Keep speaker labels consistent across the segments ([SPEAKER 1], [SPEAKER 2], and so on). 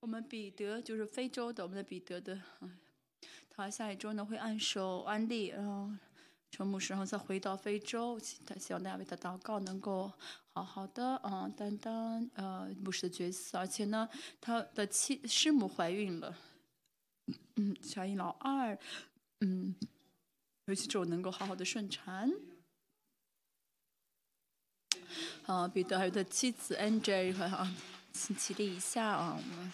[SPEAKER 1] 我们彼得就是非洲的，我们的彼得的，他下一周呢会按手安利，然后成牧师，然后再回到非洲，他希望大家为他祷告，能够好好的啊担当呃牧师的角色，而且呢，他的妻师母怀孕了，嗯，小英老二，嗯，尤其是我能够好好的顺产。啊，彼得还有他妻子 Angel 哈，请起立一下啊，我们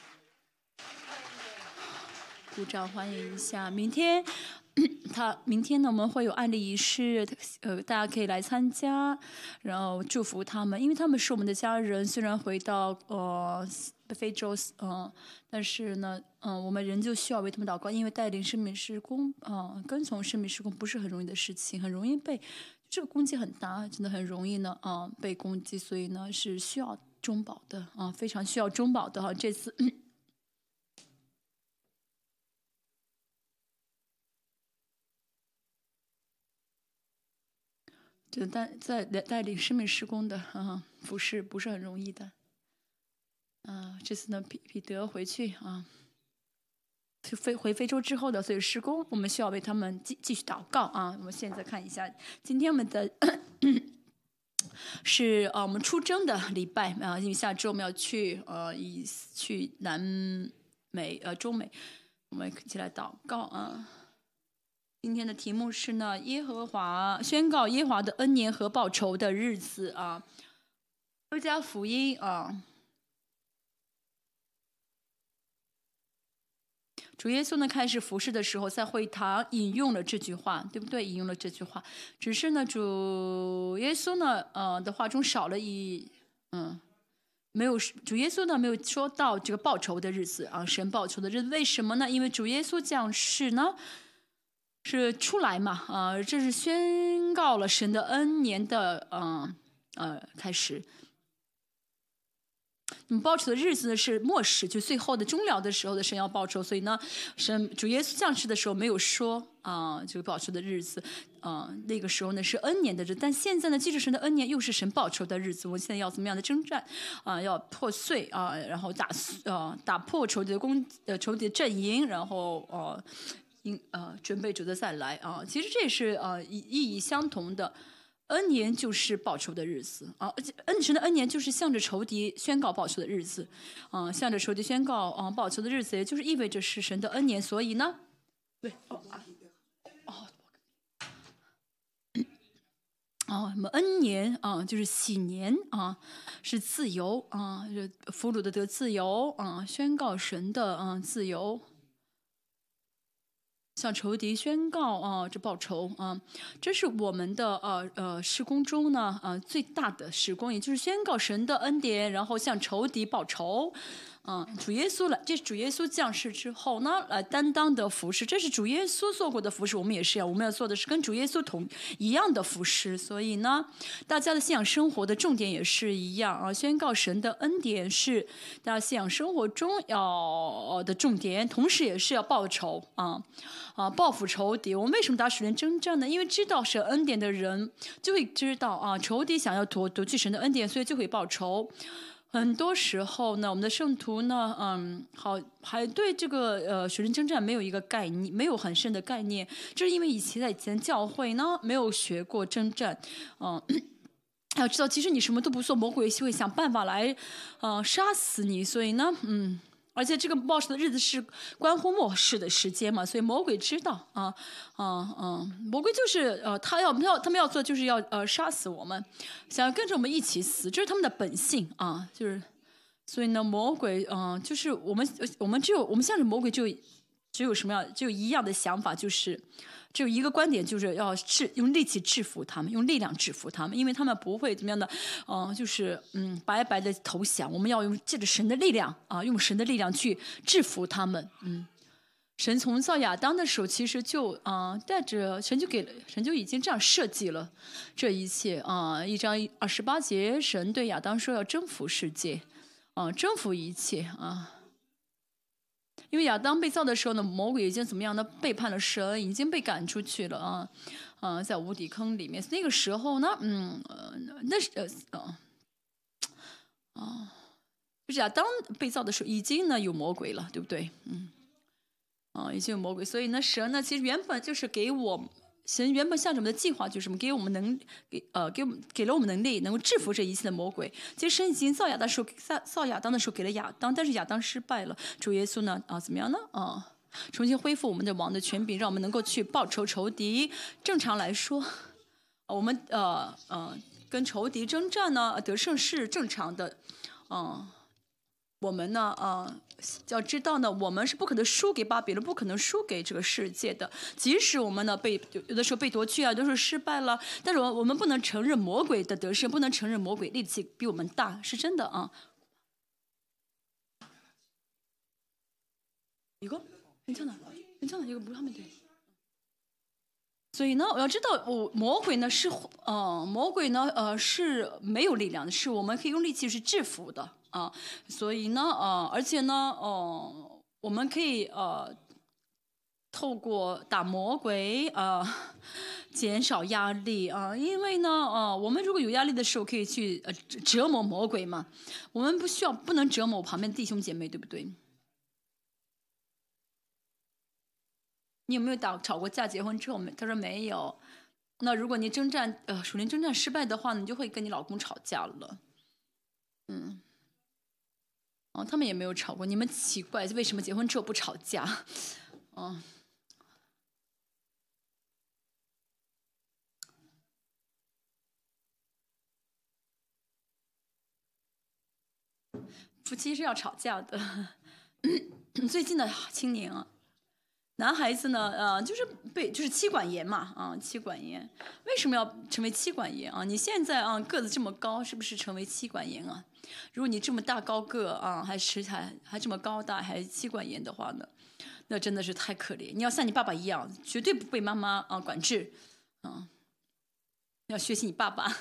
[SPEAKER 1] 鼓掌欢迎一下。明天 他明天呢，我们会有案例仪式，呃，大家可以来参加，然后祝福他们，因为他们是我们的家人。虽然回到呃非洲，嗯，但是呢，嗯，我们仍旧需要为他们祷告，因为带领生命施工，嗯，跟从生命施工不是很容易的事情，很容易被。这个攻击很大，真的很容易呢啊被攻击，所以呢是需要中保的啊，非常需要中保的哈。这次，就带在带带领生命施工的啊，不是不是很容易的。啊，这次呢，彼彼得回去啊。就飞回非洲之后的所有施工，我们需要为他们继继续祷告啊！我们现在看一下，今天我们的是啊，我们出征的礼拜啊，因为下周我们要去呃，以去南美呃中美，我们一起来祷告啊！今天的题目是呢，耶和华宣告耶和华的恩年和报仇的日子啊，多加福音啊。主耶稣呢开始服侍的时候，在会堂引用了这句话，对不对？引用了这句话，只是呢，主耶稣呢，呃，的话中少了一，嗯，没有主耶稣呢没有说到这个报仇的日子啊，神报仇的日子，为什么呢？因为主耶稣降世呢，是出来嘛，啊，这是宣告了神的恩年的，嗯，呃，开始。那么报仇的日子呢是末世，就最后的终了的时候的神要报仇，所以呢，神主耶稣降世的时候没有说啊，这个报仇的日子，啊，那个时候呢是恩年的日，但现在呢，记着神的恩年又是神报仇的日子，我们现在要怎么样的征战啊？要破碎啊，然后打啊打破仇敌的攻呃仇敌的阵营，然后呃应呃准备主的再来啊，其实这也是呃意意义相同的。N 年就是报仇的日子啊，而且神的 N 年就是向着仇敌宣告报仇的日子，啊，向着仇敌宣告啊报仇的日子，也就是意味着是神的 N 年，所以呢，对，哦啊，哦，哦什么 N 年啊，就是喜年啊，是自由啊，俘虏的得自由啊，宣告神的啊自由。向仇敌宣告啊，这报仇啊，这是我们的呃呃施工中呢呃最大的施工，也就是宣告神的恩典，然后向仇敌报仇。嗯，主耶稣来，这是主耶稣降世之后呢，来担当的服饰，这是主耶稣做过的服饰，我们也是要，我们要做的是跟主耶稣同一样的服饰。所以呢，大家的信仰生活的重点也是一样啊，宣告神的恩典是大家信仰生活中要的重点，同时也是要报仇啊啊，报复仇敌。我们为什么打属灵征战呢？因为知道神恩典的人就会知道啊，仇敌想要夺夺去神的恩典，所以就会报仇。很多时候呢，我们的圣徒呢，嗯，好，还对这个呃学生征战没有一个概念，没有很深的概念，就是因为以前在以前教会呢没有学过征战，嗯，要知道其实你什么都不做，魔鬼会想办法来，呃，杀死你，所以呢，嗯。而且这个末世的日子是关乎末世的时间嘛，所以魔鬼知道啊啊啊！魔鬼就是呃，他要要他们要做就是要呃杀死我们，想要跟着我们一起死，这是他们的本性啊，就是所以呢，魔鬼嗯，就是我们我们只有我们向着魔鬼就只有什么样，就一样的想法就是。只有一个观点，就是要制用力气制服他们，用力量制服他们，因为他们不会怎么样的，嗯，就是嗯白白的投降。我们要用借着神的力量啊，用神的力量去制服他们。嗯，神从造亚当的时候，其实就啊带着神就给神就已经这样设计了这一切啊。一章二十八节，神对亚当说要征服世界，啊，征服一切啊。因为亚当被造的时候呢，魔鬼已经怎么样呢？背叛了神，已经被赶出去了啊，啊，在无底坑里面。那个时候呢，嗯，那是呃，啊，就是亚当被造的时候已经呢有魔鬼了，对不对？嗯，啊，已经有魔鬼，所以呢，神呢其实原本就是给我神原本向着我们的计划就是什么？给我们能给呃给我们给了我们能力，能够制服这一切的魔鬼。其实神已经造亚当的时候造造亚当的时候给了亚当，但是亚当失败了。主耶稣呢啊怎么样呢啊？重新恢复我们的王的权柄，让我们能够去报仇仇敌。正常来说，我们呃呃跟仇敌征战呢得胜是正常的，嗯。我们呢，啊，要知道呢，我们是不可能输给巴比伦，不可能输给这个世界的。即使我们呢被有的时候被夺去啊，都是失败了，但是我我们不能承认魔鬼的得胜，不能承认魔鬼力气比我们大，是真的啊。一个，괜찮 아， 괜찮 아， 一个不上面对。 所以呢，我要知道，我魔鬼呢是，呃，魔鬼呢，呃是没有力量的，是我们可以用力气去制服的。啊，所以呢，呃，而且呢，哦，我们可以呃，透过打魔鬼呃，减少压力啊，因为呢，呃，我们如果有压力的时候，可以去呃折磨魔鬼嘛。我们不需要，不能折磨旁边弟兄姐妹，对不对？你有没有打吵过架？结婚之后没？他说没有。那如果你征战呃，属灵征战失败的话，你就会跟你老公吵架了。嗯。哦，他们也没有吵过。你们奇怪，为什么结婚之后不吵架？哦，夫妻是要吵架的。最近的青年啊，男孩子呢，呃，就是被就是妻管严嘛，啊，妻管严。为什么要成为妻管严啊？你现在啊个子这么高，是不是成为妻管严啊？如果你这么大高个啊，还吃还还这么高大，还妻管严的话呢，那真的是太可怜。你要像你爸爸一样，绝对不被妈妈啊管制，啊，要学习你爸爸。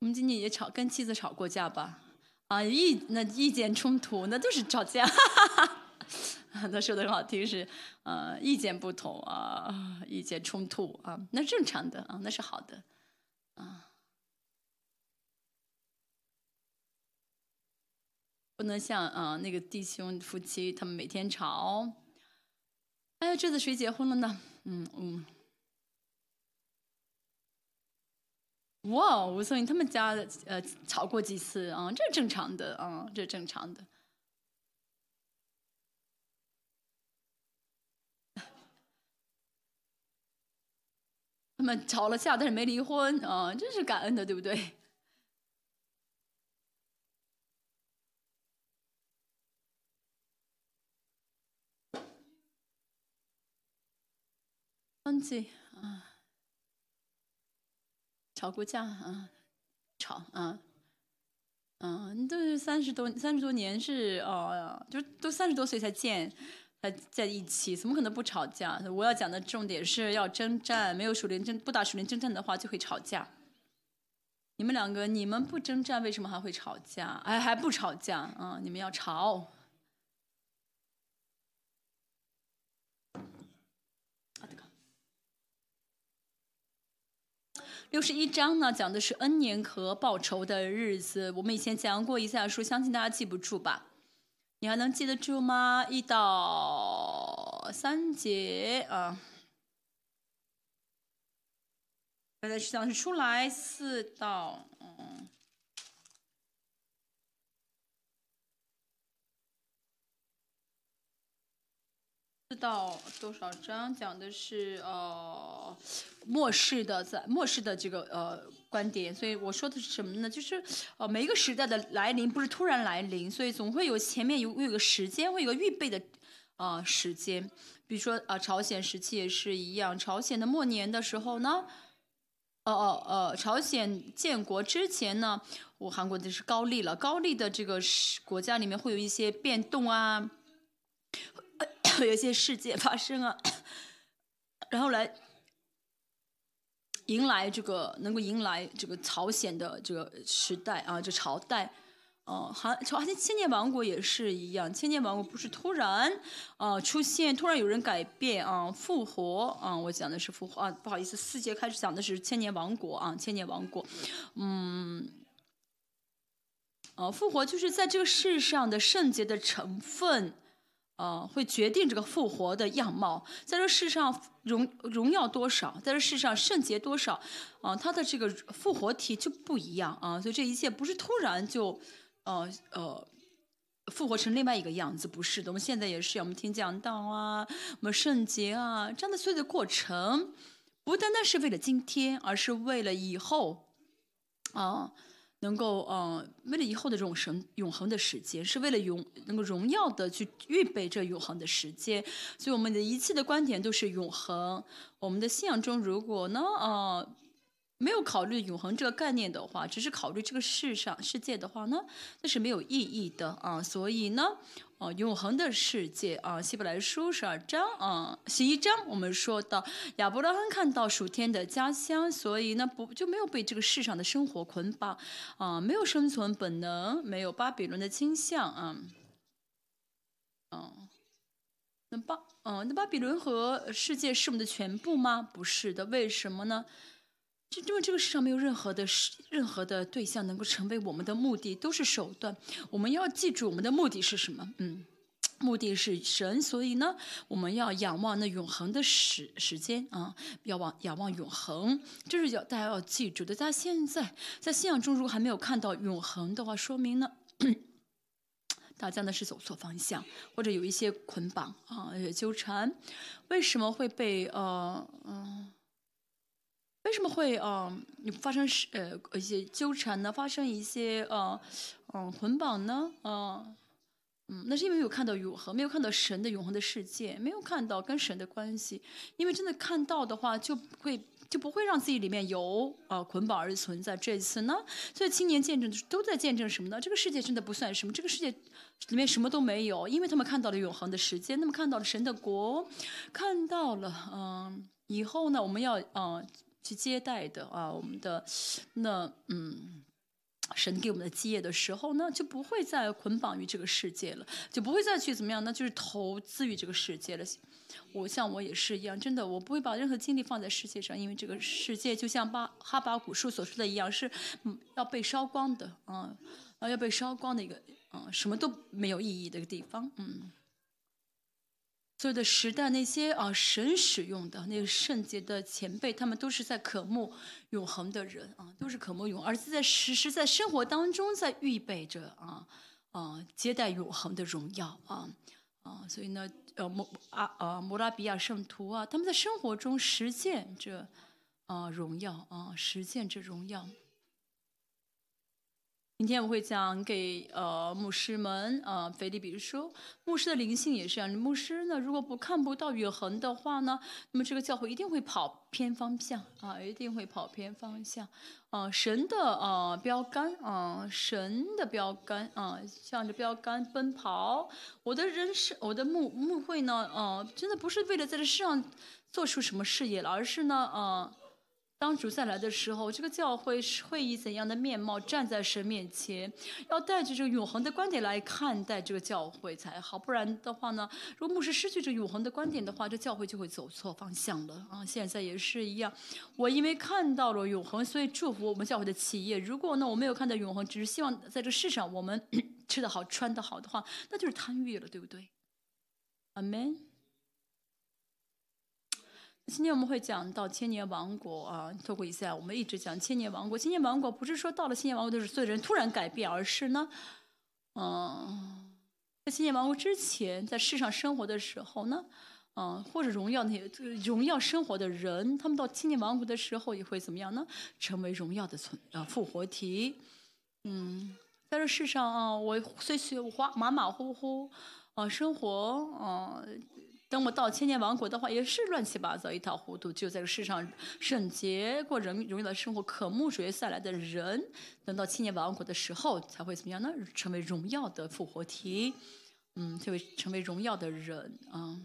[SPEAKER 1] 我们今天也吵，跟妻子吵过架吧？啊，意那意见冲突，那都是吵架。他说的很好听，是呃意见不同啊，意见冲突啊，那正常的啊，那是好的啊，不能像啊那个弟兄夫妻他们每天吵。哎，这次谁结婚了呢？嗯嗯，哇，吴松英他们家的呃吵过几次啊？这是正常的啊，这是正常的。他们吵了架，但是没离婚啊，真是感恩的，对不对？安静，吵过架啊，吵啊，嗯，都三十多三十多年是哦，就都三十多岁才见才。在一起，怎么可能不吵架？我要讲的重点是要征战，没有属灵征，不打属灵征战的话就会吵架。你们两个，你们不征战，为什么还会吵架？哎，还不吵架啊？你们要吵。六十一章呢，讲的是恩年和报仇的日子。我们以前讲过一下书，相信大家记不住吧？你还能记得住吗？一到三节啊，原来是讲是出来四到嗯，四到多少章？讲的是呃末世的在末世的这个呃。观点，所以我说的是什么呢？就是呃，每一个时代的来临不是突然来临，所以总会有前面有有个时间，会有个预备的呃时间。比如说啊，朝鲜时期也是一样，朝鲜的末年的时候呢，呃呃呃，朝鲜建国之前呢，我韩国的是高丽了，高丽的这个国家里面会有一些变动啊，有一些事件发生啊，然后来。迎来这个能够迎来这个朝鲜的这个时代啊，这朝代哦，还好像千年王国也是一样，千年王国不是突然，啊，出现，突然有人改变啊，复活啊，我讲的是复活啊，不好意思，四节开始讲的是千年王国啊，千年王国，嗯，呃，复活就是在这个世上的圣洁的成分，呃，会决定这个复活的样貌，在这世上荣荣耀多少，在这世上圣洁多少，啊，它的这个复活体就不一样啊，所以这一切不是突然就。呃呃，复活成另外一个样子，不是的。我们现在也是，我们听讲道啊，我们圣洁啊，这样的所有的过程，不单单是为了今天，而是为了以后啊，能够呃，为了以后的这种神永恒的时间，是为了永能够荣耀的去预备这永恒的时间。所以我们的一切的观点都是永恒。我们的信仰中，如果呢，呃。没有考虑永恒这个概念的话，只是考虑这个世上世界的话呢，那是没有意义的啊。所以呢，哦，永恒的世界啊，希伯来书十二章啊，十一章我们说到亚伯拉罕看到属天的家乡，所以呢不就没有被这个世上的生活捆绑啊，没有生存本能，没有巴比伦的倾向啊，嗯，那巴嗯那巴比伦和世界是我们的全部吗？不是的，为什么呢？因为这个世上没有任何的、任何的对象能够成为我们的目的，都是手段。我们要记住我们的目的是什么？嗯，目的是神，所以呢，我们要仰望那永恒的时时间啊，要望仰望永恒，这是要大家要记住的。大家现在在信仰中如果还没有看到永恒的话，说明呢，大家呢是走错方向，或者有一些捆绑啊、有些纠缠。为什么会被呃嗯？为什么会呃发生是呃一些纠缠呢？发生一些呃嗯捆绑呢？嗯嗯，那是因为没有看到永恒，没有看到神的永恒的世界，没有看到跟神的关系。因为真的看到的话，就会就不会让自己里面有呃捆绑而存在。这一次呢，所以青年见证都在见证什么呢？这个世界真的不算什么，这个世界里面什么都没有，因为他们看到了永恒的时间，那么看到了神的国，看到了嗯以后呢，我们要嗯。去接待的啊，我们的那嗯，神给我们的基业的时候呢，就不会再捆绑于这个世界了，就不会再去怎么样，那就是投资于这个世界了。我像我也是一样，真的，我不会把任何精力放在世界上，因为这个世界就像巴哈巴古树所说的一样，是要被烧光的啊，要被烧光的一个嗯，什么都没有意义的一个地方，嗯。所有的时代，那些啊神使用的那个圣洁的前辈，他们都是在渴慕永恒的人啊，都是渴慕永，而是在实时在生活当中在预备着啊啊接待永恒的荣耀啊啊，所以呢，呃摩啊啊摩拉比亚圣徒啊，他们在生活中实践着啊荣耀啊，实践着荣耀。今天我会讲给呃牧师们呃腓力比说，牧师的灵性也是这样。牧师呢，如果不看不到永恒的话呢，那么这个教会一定会跑偏方向啊，一定会跑偏方向啊。神的呃标杆啊，神的标杆啊，向着标杆奔跑。我的人生，我的牧牧会呢，呃，真的不是为了在这世上做出什么事业了，而是呢，呃。当主再来的时候，这个教会是会以怎样的面貌站在神面前？要带着这个永恒的观点来看待这个教会才好，不然的话呢，如果牧师失去这永恒的观点的话，这教会就会走错方向了啊！现在也是一样，我因为看到了永恒，所以祝福我们教会的企业。如果呢，我没有看到永恒，只是希望在这世上我们 吃得好、穿得好的话，那就是贪欲了，对不对？阿门。今天我们会讲到千年王国啊，透过以赛，我们一直讲千年王国。千年王国不是说到了千年王国都是所有人突然改变，而是呢，嗯，在千年王国之前，在世上生活的时候呢，嗯，或者荣耀那些荣耀生活的人，他们到千年王国的时候也会怎么样呢？成为荣耀的存啊复活体。嗯，在这世上啊，我虽虽花马马虎虎啊生活啊。等我到千年王国的话，也是乱七八糟、一塌糊涂。就在这世上圣洁过人荣耀的生活，渴慕主耶稣来的人，等到千年王国的时候，才会怎么样呢？成为荣耀的复活体，嗯，就会成为荣耀的人啊。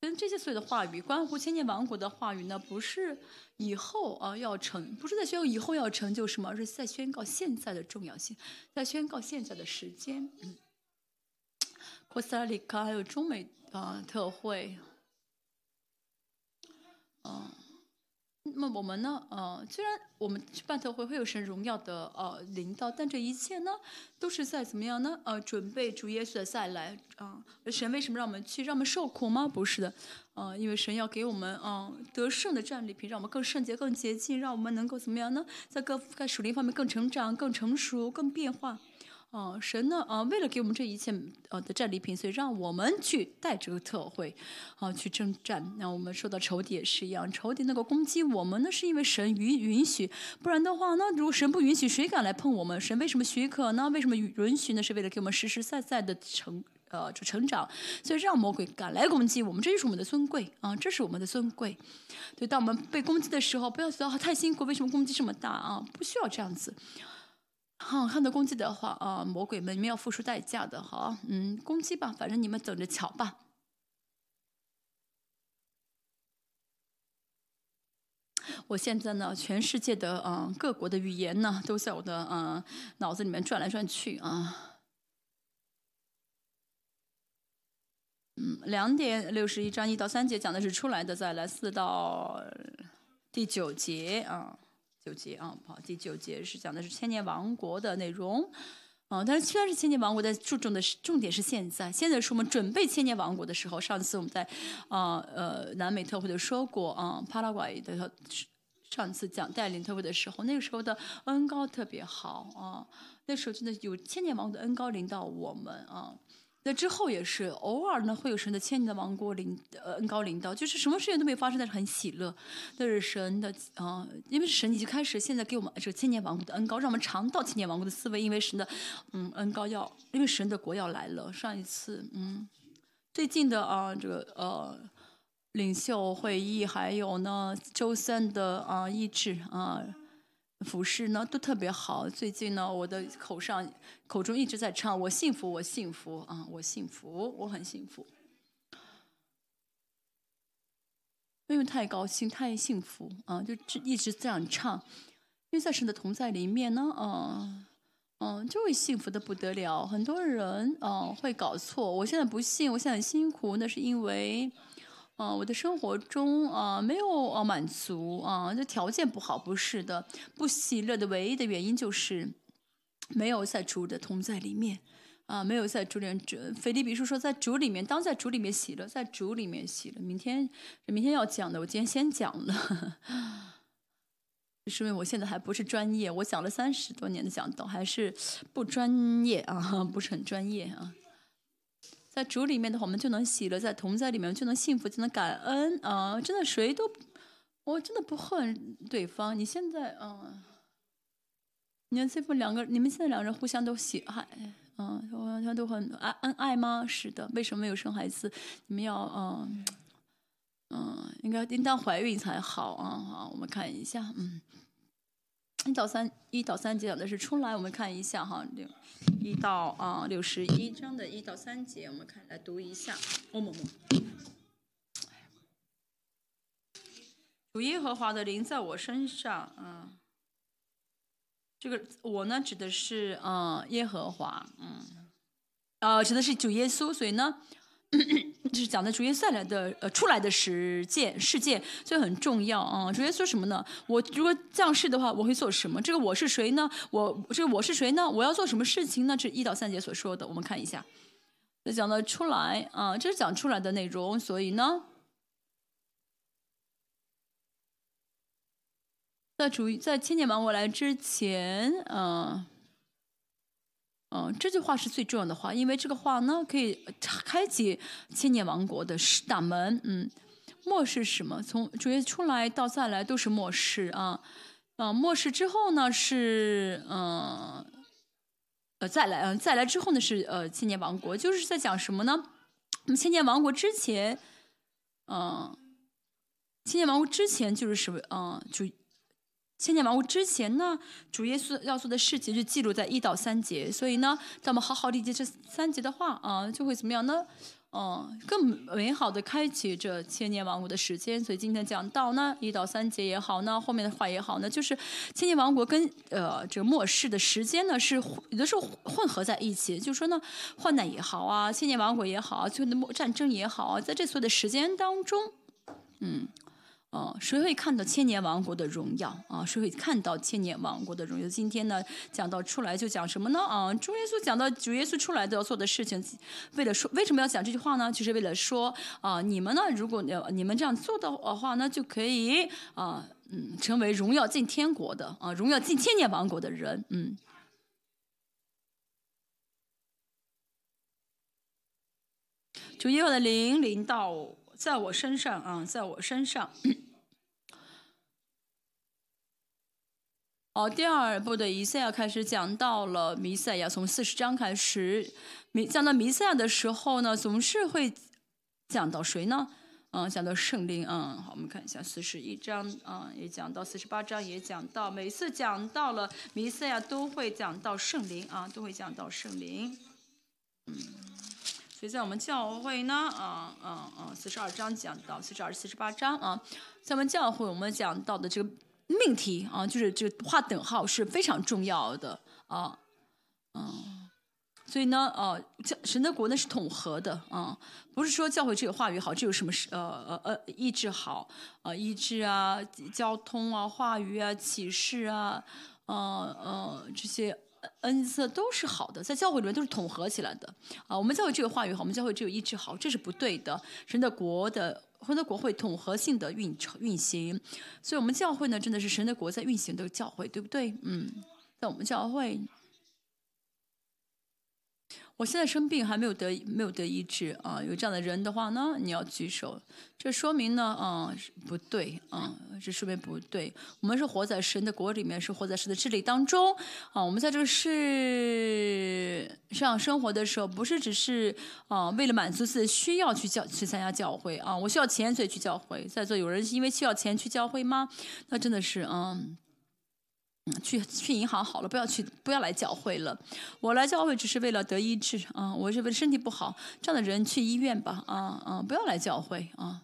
[SPEAKER 1] 跟这些所有的话语，关乎千年王国的话语呢，不是以后啊要成，不是在宣告以后要成就什么，而是在宣告现在的重要性，在宣告现在的时间。嗯，库斯拉里卡还有中美啊特会，嗯。那我们呢？呃，虽然我们去办特会会有神荣耀的呃领导，但这一切呢，都是在怎么样呢？呃，准备主耶稣的再来啊。神为什么让我们去？让我们受苦吗？不是的，呃，因为神要给我们嗯得胜的战利品，让我们更圣洁、更洁净，让我们能够怎么样呢？在各在属灵方面更成长、更成熟、更变化。啊，神呢？啊，为了给我们这一切呃的战利品，所以让我们去带这个特会，啊，去征战。那我们说到仇敌也是一样，仇敌能够攻击我们，呢是因为神允允许，不然的话，那如果神不允许，谁敢来碰我们？神为什么许可呢？为什么允许呢？是为了给我们实实在在的成呃就成长，所以让魔鬼敢来攻击我们，这就是我们的尊贵啊，这是我们的尊贵。对，当我们被攻击的时候，不要觉得太辛苦，为什么攻击这么大啊？不需要这样子。好，看到攻击的话啊，魔鬼们你们要付出代价的哈，嗯，攻击吧，反正你们等着瞧吧。我现在呢，全世界的嗯各国的语言呢，都在我的嗯脑子里面转来转去啊。嗯，两点六十一章一到三节讲的是出来的，再来四到第九节啊。九节啊，好，第九节是讲的是千年王国的内容，啊，但是虽然是千年王国，但注重的是重点是现在，现在是我们准备千年王国的时候。上次我们在啊呃南美特会的说过啊，帕拉圭的上次讲带领特会的时候，那个时候的恩高特别好啊，那时候真的有千年王国的恩高领导我们啊。那之后也是偶尔呢，会有神的千年的王国领呃恩高领导，就是什么事情都没发生，但是很喜乐。那是神的啊，因为神已经开始现在给我们这个千年王国的恩高，让我们尝到千年王国的滋味。因为神的嗯恩高要，因为神的国要来了。上一次嗯最近的啊这个呃领袖会议，还有呢周三的啊意志啊。服饰呢都特别好。最近呢，我的口上口中一直在唱“我幸福，我幸福啊，我幸福，我很幸福”，因为太高兴，太幸福啊，就一直这样唱。因为在神的同在里面呢，嗯嗯，就会幸福的不得了。很多人嗯会搞错，我现在不信，我现在很辛苦，那是因为。啊，我的生活中啊没有啊满足啊，这条件不好，不是的，不喜乐的唯一的原因就是没有在主的同在里面啊，没有在主里面。主腓利比书说，在主里面，当在主里面喜乐，在主里面喜乐。明天明天要讲的，我今天先讲了，是因为我现在还不是专业，我讲了三十多年的讲道，还是不专业啊，不是很专业啊。在主里面的话，我们就能喜乐；在同在里面，就能幸福，就能感恩啊！真的，谁都，我真的不恨对方。你现在，嗯，你们这不两个，你们现在两个人互相都喜爱，嗯，互相都很爱恩爱吗？是的。为什么没有生孩子？你们要，嗯，嗯，应该应当怀孕才好啊！好，我们看一下，嗯。一到三，一到三节讲的是出来，我们看一下哈，六一到啊六十一章的一到三节，我们看来读一下。哦么么，主耶和华的灵在我身上，嗯，这个我呢指的是嗯耶和华，嗯，呃指的是主耶稣，所以呢。就是讲的主耶稣来的呃出来的实践事件，所以很重要啊。主耶稣什么呢？我如果降世的话，我会做什么？这个我是谁呢？我这个我是谁呢？我要做什么事情呢？这一到三节所说的，我们看一下。讲的出来啊，这是讲出来的内容。所以呢，在主在千年王国来之前，嗯。嗯，这句话是最重要的话，因为这个话呢，可以开启千年王国的大门。嗯，末世是什么？从主耶出来到再来都是末世啊。啊，末世之后呢是嗯，呃，再来嗯，再来之后呢是呃千年王国，就是在讲什么呢？那么千年王国之前，嗯，千年王国之前就是什么？嗯，就。千年王国之前呢，主耶稣要做的事情就记录在一到三节，所以呢，当我们好好理解这三节的话啊，就会怎么样呢？嗯，更美好的开启这千年王国的时间。所以今天讲到呢，一到三节也好呢，后面的话也好呢，就是千年王国跟呃这个末世的时间呢，是有的时候混合在一起。就是说呢，患难也好啊，千年王国也好啊，最后的末战争也好啊，在这所有的时间当中，嗯。哦，谁会看到千年王国的荣耀啊？谁会看到千年王国的荣耀？今天呢，讲到出来就讲什么呢？啊，主耶稣讲到主耶稣出来都要做的事情，为了说为什么要讲这句话呢？就是为了说啊，你们呢，如果你们这样做的话呢，就可以啊，嗯，成为荣耀进天国的啊，荣耀进千年王国的人，嗯。主耶稣的灵临到在我身上啊，在我身上。哦，第二部的以赛亚开始讲到了弥赛亚，从四十章开始，弥讲到弥赛亚的时候呢，总是会讲到谁呢？嗯，讲到圣灵。嗯，好，我们看一下四十一章，嗯，也讲到四十八章，也讲到，每次讲到了弥赛亚都会讲到圣灵啊，都会讲到圣灵。嗯，所以在我们教会呢，啊啊啊，四十二章讲到四十二、四十八章啊，在我们教会我们讲到的这个。命题啊，就是这个画等号是非常重要的啊，嗯，所以呢，呃，教神的国呢是统合的啊，不是说教会只有话语好，只有什么是呃呃呃意志好啊，意志啊，交通啊，话语啊，启示啊，呃呃这些恩赐都是好的，在教会里面都是统合起来的啊。我们教会只有话语好，我们教会只有意志好，这是不对的。神的国的。神的国会统合性的运运行，所以我们教会呢，真的是神的国在运行的教会，对不对？嗯，在我们教会。我现在生病还没有得没有得医治啊！有这样的人的话呢，你要举手，这说明呢，啊，不对啊，这说明不对。我们是活在神的国里面，是活在神的治理当中啊。我们在这个世上生活的时候，不是只是啊为了满足自己的需要去教去参加教会啊。我需要钱所以去教会，在座有人因为需要钱去教会吗？那真的是嗯。去去银行好了，不要去，不要来教会了。我来教会只是为了得医治啊，我是为身体不好，这样的人去医院吧啊啊，不要来教会啊。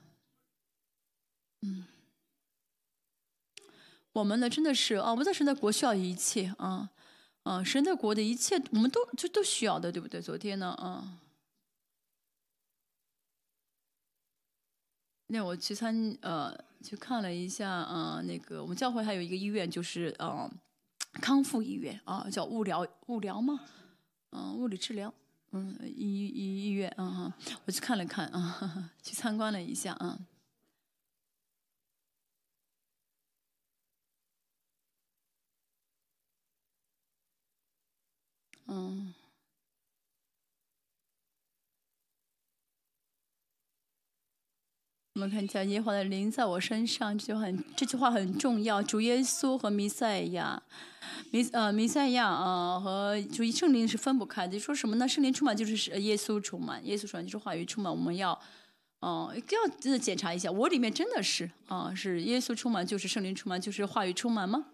[SPEAKER 1] 嗯，我们呢真的是啊，我们在神的国需要一切啊啊，神的国的一切我们都就都需要的，对不对？昨天呢啊，那我去参呃。去看了一下，嗯，那个我们教会还有一个医院，就是嗯，康复医院啊，叫物疗物疗吗？嗯，物理治疗，嗯，医医医院，嗯哈，我去看了看啊，去参观了一下啊，嗯。我们看一下耶和华的灵在我身上，就很这句话很重要。主耶稣和弥赛亚，弥呃弥赛亚啊和主圣灵是分不开的。说什么呢？圣灵充满就是耶稣充满，耶稣充满就是话语充满。我们要哦要真的检查一下，我里面真的是啊是耶稣充满就是圣灵充满就是话语充满吗？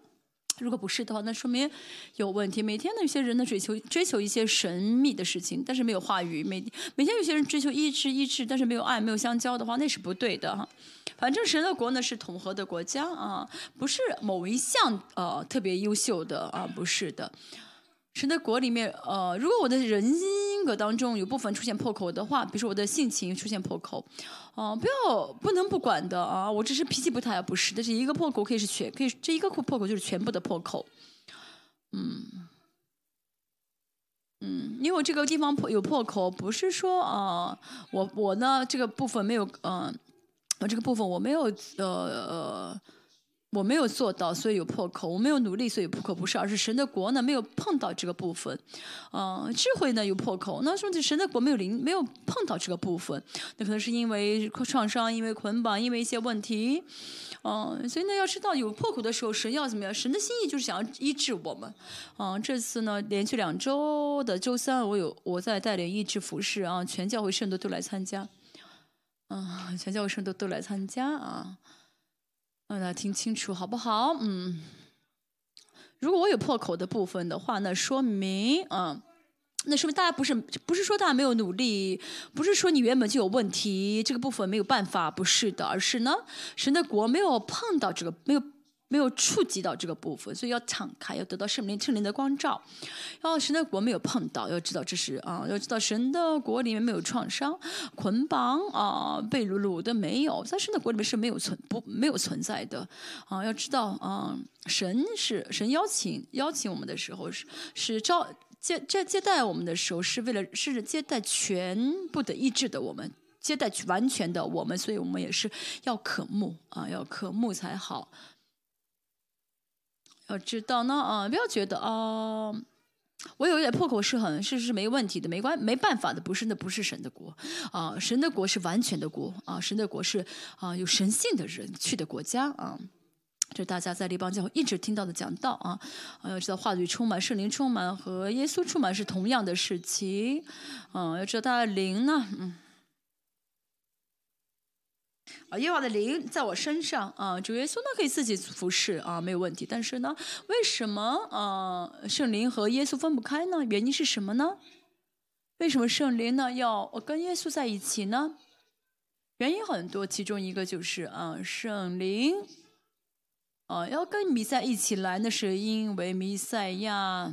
[SPEAKER 1] 如果不是的话，那说明有问题。每天呢，有些人呢追求追求一些神秘的事情，但是没有话语；每每天有些人追求意志意志，但是没有爱，没有相交的话，那是不对的哈。反正神的国呢是统合的国家啊，不是某一项呃特别优秀的啊，不是的。神的国里面，呃，如果我的人格当中有部分出现破口的话，比如说我的性情出现破口，哦，不要不能不管的啊，我只是脾气不太不是，但是一个破口可以是全，可以这一个破口就是全部的破口，嗯，嗯，因为我这个地方破有破口，不是说啊，我我呢这个部分没有，嗯，我这个部分我没有，呃。我没有做到，所以有破口；我没有努力，所以破口不是，而是神的国呢没有碰到这个部分。嗯，智慧呢有破口，那说明神的国没有灵，没有碰到这个部分。那可能是因为创伤，因为捆绑，因为一些问题。嗯，所以呢，要知道有破口的时候，神要怎么样？神的心意就是想要医治我们。嗯，这次呢，连续两周的周三，我有我在带领医治服饰啊，全教会圣徒都来参加。嗯，全教会圣徒都来参加啊。让大家听清楚好不好？嗯，如果我有破口的部分的话，那说明，嗯，那说明大家不是不是说大家没有努力，不是说你原本就有问题，这个部分没有办法，不是的，而是呢，神的国没有碰到这个，没有没有触及到这个部分，所以要敞开，要得到圣灵圣灵的光照。然后神的国没有碰到，要知道这是啊，要知道神的国里面没有创伤、捆绑啊、被掳掳的没有，在神的国里面是没有存不没有存在的啊。要知道啊，神是神邀请邀请我们的时候是是招。接接接待我们的时候，是为了是接待全部的意志的我们，接待完全的我们，所以我们也是要渴慕啊，要渴慕才好。要知道呢啊，不要觉得啊，我有一点破口是很是是没问题的，没关没办法的，不是那不是神的国啊，神的国是完全的国啊，神的国是啊有神性的人去的国家啊。这是大家在立邦教会一直听到的讲道啊，要知道话语充满、圣灵充满和耶稣充满是同样的事情，嗯，要知道他的灵呢，嗯，啊，耶和华的灵在我身上啊，主耶稣呢可以自己服侍啊，没有问题。但是呢，为什么啊圣灵和耶稣分不开呢？原因是什么呢？为什么圣灵呢要跟耶稣在一起呢？原因很多，其中一个就是啊圣灵。啊，要跟弥赛一起来，那是因为弥赛亚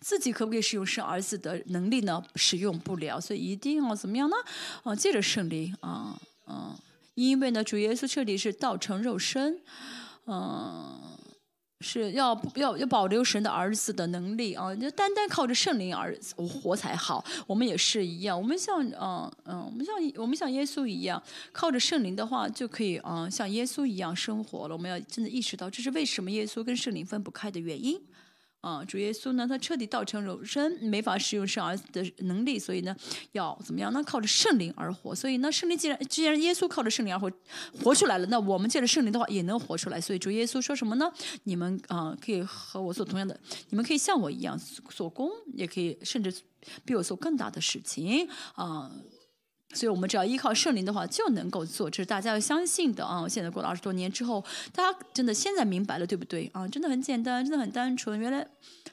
[SPEAKER 1] 自己可不可以使用生儿子的能力呢？使用不了，所以一定要怎么样呢？啊，借着圣灵啊，嗯，因为呢，主耶稣彻底是道成肉身，嗯。是要要要保留神的儿子的能力啊！就单单靠着圣灵而活才好。我们也是一样，我们像嗯嗯，我们像我们像耶稣一样，靠着圣灵的话就可以嗯，像耶稣一样生活了。我们要真的意识到，这是为什么耶稣跟圣灵分不开的原因。啊，主耶稣呢，他彻底道成肉身，没法使用圣儿子的能力，所以呢，要怎么样呢？靠着圣灵而活。所以呢，圣灵既然既然耶稣靠着圣灵而活，活出来了，那我们借着圣灵的话也能活出来。所以主耶稣说什么呢？你们啊，可以和我做同样的，你们可以像我一样做工，也可以甚至比我做更大的事情啊。所以我们只要依靠圣灵的话，就能够做，这是大家要相信的啊！现在过了二十多年之后，大家真的现在明白了，对不对啊？真的很简单，真的很单纯，原来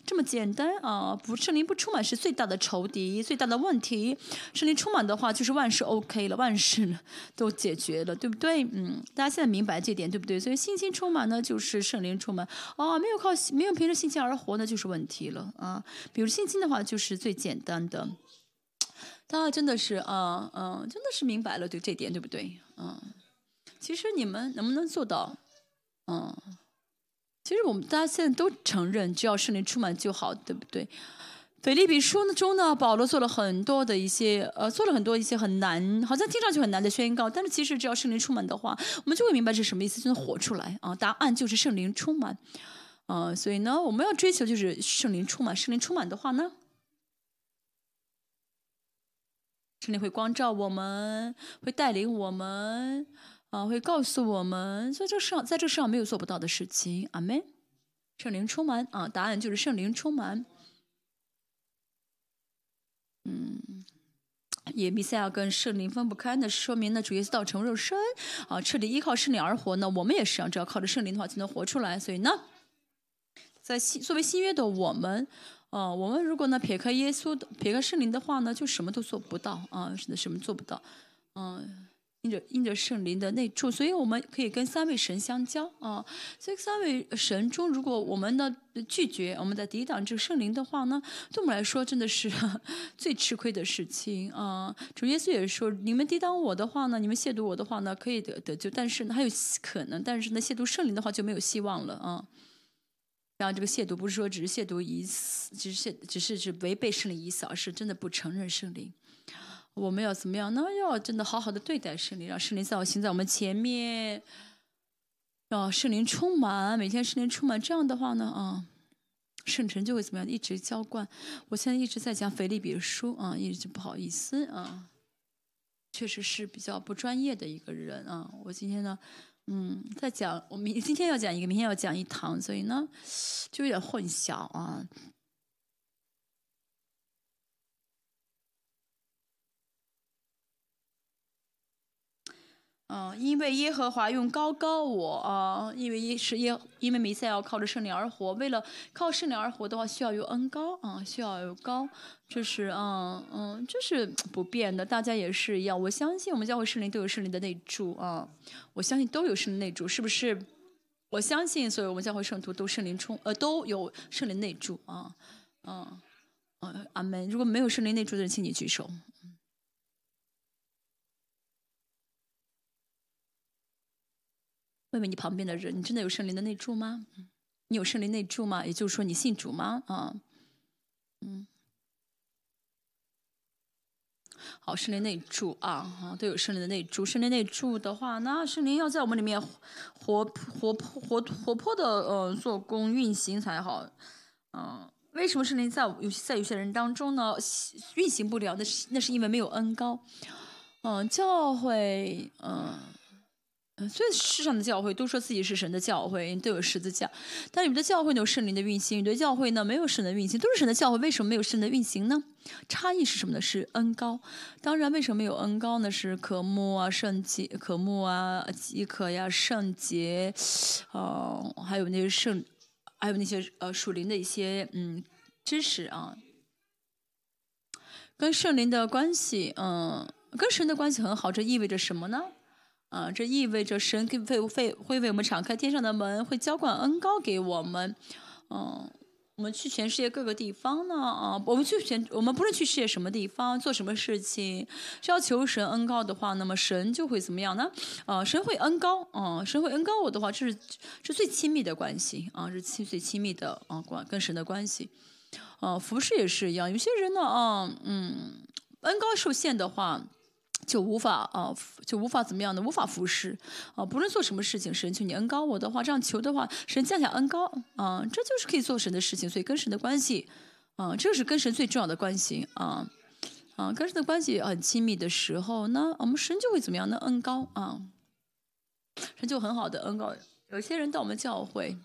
[SPEAKER 1] 这么简单啊！不，圣灵不充满是最大的仇敌，最大的问题。圣灵充满的话，就是万事 OK 了，万事都解决了，对不对？嗯，大家现在明白这点，对不对？所以信心充满呢，就是圣灵充满啊！没有靠没有凭着信心而活呢，就是问题了啊！比如信心的话，就是最简单的。大家真的是啊，嗯，真的是明白了对这点，对不对？嗯，其实你们能不能做到？嗯，其实我们大家现在都承认，只要圣灵充满就好，对不对？腓利比书中呢，保罗做了很多的一些，呃，做了很多一些很难，好像听上去很难的宣告，但是其实只要圣灵充满的话，我们就会明白是什么意思，就能活出来啊。答案就是圣灵充满，啊，所以呢，我们要追求就是圣灵充满，圣灵充满的话呢？圣灵会光照我们，会带领我们，啊，会告诉我们，所以这世上，在这世上没有做不到的事情。阿门。圣灵充满啊，答案就是圣灵充满。嗯，也弥赛亚跟圣灵分不开，那说明呢，主耶稣道成肉身啊，彻底依靠圣灵而活呢。我们也是啊，只要靠着圣灵的话，就能活出来。所以呢，在新作为新约的我们。哦，我们如果呢撇开耶稣、撇开圣灵的话呢，就什么都做不到啊！是的，什么做不到？嗯，因着因着圣灵的内住，所以我们可以跟三位神相交啊。所以三位神中，如果我们呢拒绝，我们在抵挡这个圣灵的话呢，对我们来说真的是 最吃亏的事情啊。主耶稣也说，你们抵挡我的话呢，你们亵渎我的话呢，可以得得救，但是呢还有可能，但是呢亵渎圣灵的话就没有希望了啊。然后这个亵渎不是说只是亵渎一次，只是亵只是是违背圣灵意思，而是真的不承认圣灵。我们要怎么样？那要真的好好的对待圣灵，让圣灵在我行在我们前面，让圣灵充满，每天圣灵充满。这样的话呢，啊，圣城就会怎么样？一直浇灌。我现在一直在讲腓立比书啊，一直不好意思啊，确实是比较不专业的一个人啊。我今天呢。嗯，在讲我明今天要讲一个，明天要讲一堂，所以呢就有点混淆啊。嗯，因为耶和华用高高我啊，因为耶是耶，因为弥赛要靠着圣灵而活，为了靠圣灵而活的话，需要有恩高啊，需要有高，这是嗯嗯，这是不变的，大家也是一样。我相信我们教会圣灵都有圣灵的内住啊，我相信都有圣灵内住，是不是？我相信所有我们教会圣徒都圣灵充呃都有圣灵内住啊，嗯嗯，阿门。如果没有圣灵内住的人，请你举手。问问你旁边的人，你真的有圣灵的内住吗？你有圣灵内住吗？也就是说，你信主吗？啊，嗯，好，圣灵内住啊，啊，都有圣灵的内住。圣灵内住的话，那圣灵要在我们里面活活泼活活泼的呃做工运行才好。嗯，为什么圣灵在有在有些人当中呢运行不了？那是那是因为没有恩高。嗯，教会嗯。所以世上的教会都说自己是神的教会，都有十字架，但有的教会有圣灵的运行，有的教会呢没有神的运行，都是神的教会，为什么没有神的运行呢？差异是什么呢？是恩高。当然，为什么有恩高呢？是渴慕啊，圣洁，渴慕啊，饥渴呀，圣洁，哦，还有那些圣，还有那些呃属灵的一些嗯知识啊，跟圣灵的关系，嗯，跟神的关系很好，这意味着什么呢？啊，这意味着神会会会为我们敞开天上的门，会浇灌恩高给我们。嗯，我们去全世界各个地方呢，啊，我们去全我们不论去世界什么地方做什么事情，只要求神恩高的话，那么神就会怎么样呢？啊，神会恩高，啊，神会恩高我的话，这是是最亲密的关系啊，是亲最亲密的啊关跟神的关系。啊，服饰也是一样，有些人呢，啊，嗯，恩高受限的话。就无法啊，就无法怎么样的，无法服侍啊。不论做什么事情，神求你恩高我的话，这样求的话，神降下恩高啊，这就是可以做神的事情。所以跟神的关系啊，这是跟神最重要的关系啊啊，跟神的关系很亲密的时候，那我们神就会怎么样呢？恩高啊，神就很好的恩高。有些人到我们教会，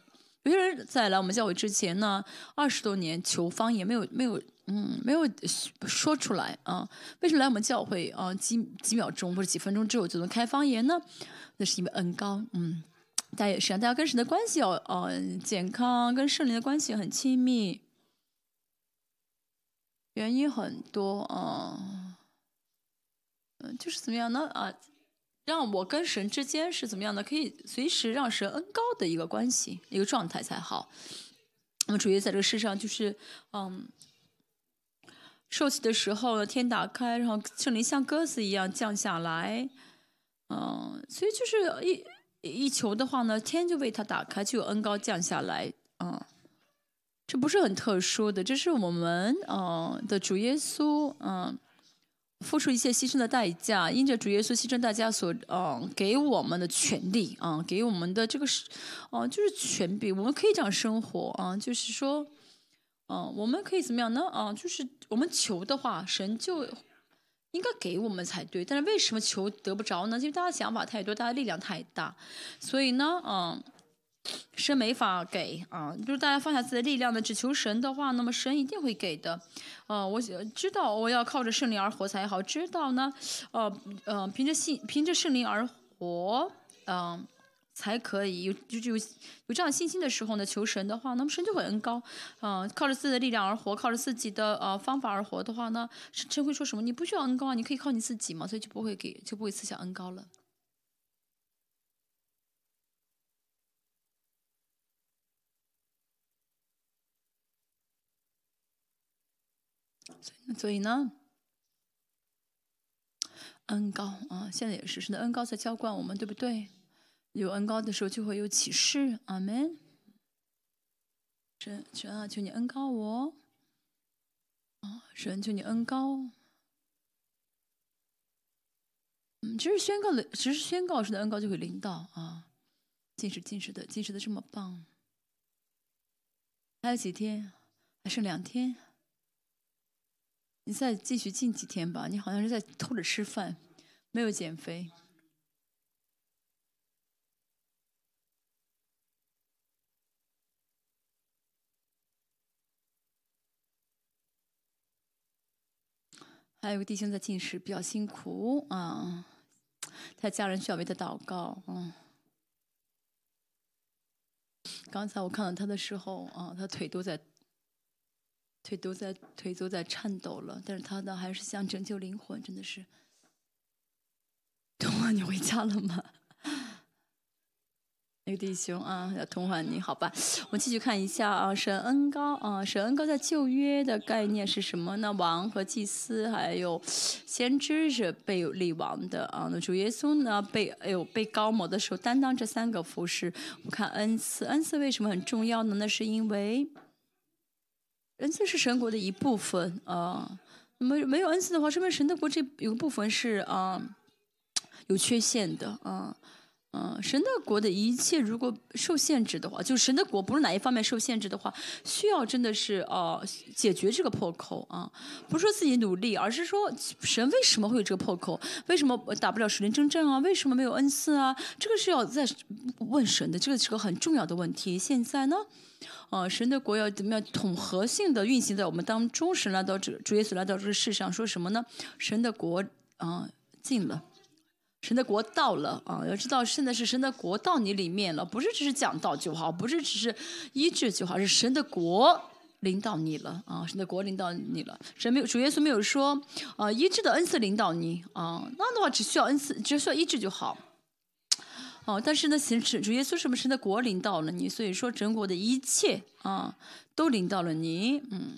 [SPEAKER 1] 有些人在来我们教会之前呢，二十多年求方言没有没有。嗯，没有说出来啊？为什么来我们教会啊？几几秒钟或者几分钟之后就能开方言呢？那是因为恩高。嗯，大家也是啊，大家跟神的关系要呃健康，跟圣灵的关系很亲密。原因很多啊，嗯，就是怎么样呢？啊，让我跟神之间是怎么样的？可以随时让神恩高的一个关系，一个状态才好。那么主要在这个世上就是嗯。受洗的时候，天打开，然后圣灵像鸽子一样降下来，嗯，所以就是一一求的话呢，天就为他打开，就有恩高降下来，嗯，这不是很特殊的，这是我们嗯的主耶稣，嗯，付出一些牺牲的代价，因着主耶稣牺牲代价所嗯给我们的权利，啊，给我们的这个是，哦，就是权柄，我们可以这样生活，啊，就是说。嗯，我们可以怎么样呢？啊，就是我们求的话，神就应该给我们才对。但是为什么求得不着呢？因为大家想法太多，大家力量太大，所以呢，嗯，神没法给啊。就是大家放下自己的力量呢，只求神的话，那么神一定会给的。啊，我知道我要靠着圣灵而活才好。知道呢，呃，呃，凭着信，凭着圣灵而活，嗯。才可以有就有有这样信心的时候呢，求神的话，那么神就会恩高，嗯，靠着自己的力量而活，靠着自己的呃方法而活的话呢，神会说什么？你不需要恩高啊，你可以靠你自己嘛，所以就不会给，就不会赐下恩高了。所以呢，恩高啊，现在也是神的恩高在浇灌我们，对不对？有恩高的时候，就会有启示。阿门。神，神啊，求你恩高我。啊，神，求你恩高。嗯，其实宣告的，其实宣告时的恩高就会临到啊。进食，进食的，进食的这么棒。还有几天？还剩两天。你再继续进几天吧。你好像是在偷着吃饭，没有减肥。还有个弟兄在进食，比较辛苦啊。他家人需要为他祷告。嗯，刚才我看到他的时候，啊，他腿都在，腿都在，腿都在颤抖了。但是他呢，还是想拯救灵魂，真的是。东啊，你回家了吗？那个弟兄啊，要通话你好吧？我们继续看一下啊，神恩高啊，神恩高在旧约的概念是什么呢？王和祭司还有先知是被立王的啊。那主耶稣呢，被哎呦被高某的时候担当这三个服饰。我们看恩赐，恩赐为什么很重要呢？那是因为恩赐是神国的一部分啊。那么没有恩赐的话，说明神的国这有个部分是啊有缺陷的啊。嗯，神的国的一切如果受限制的话，就神的国不是哪一方面受限制的话，需要真的是呃解决这个破口啊，不是说自己努力，而是说神为什么会有这个破口？为什么打不了属灵征战啊？为什么没有恩赐啊？这个是要在问神的，这个是个很重要的问题。现在呢，呃，神的国要怎么样统合性的运行在我们当中？神来到这主耶稣来到这个世上，说什么呢？神的国啊进了。神的国到了啊！要知道，现在是神的国到你里面了，不是只是讲道就好，不是只是医治就好，是神的国领导你了啊！神的国领导你了，神没有主耶稣没有说啊，医治的恩赐领导你啊，那样的话只需要恩赐，只需要医治就好。哦，但是呢，神主耶稣什么神的国领导了你，所以说整国的一切啊，都领导了你，嗯。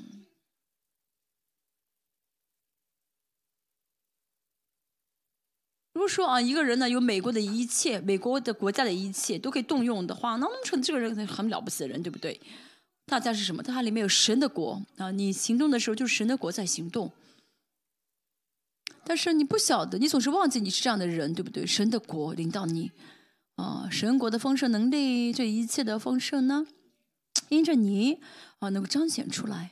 [SPEAKER 1] 如果说啊，一个人呢有美国的一切，美国的国家的一切都可以动用的话，那么成这个人很了不起的人，对不对？大家是什么？他里面有神的国啊！你行动的时候就是神的国在行动，但是你不晓得，你总是忘记你是这样的人，对不对？神的国领导你啊，神国的丰盛能力，这一切的丰盛呢，因着你啊能够彰显出来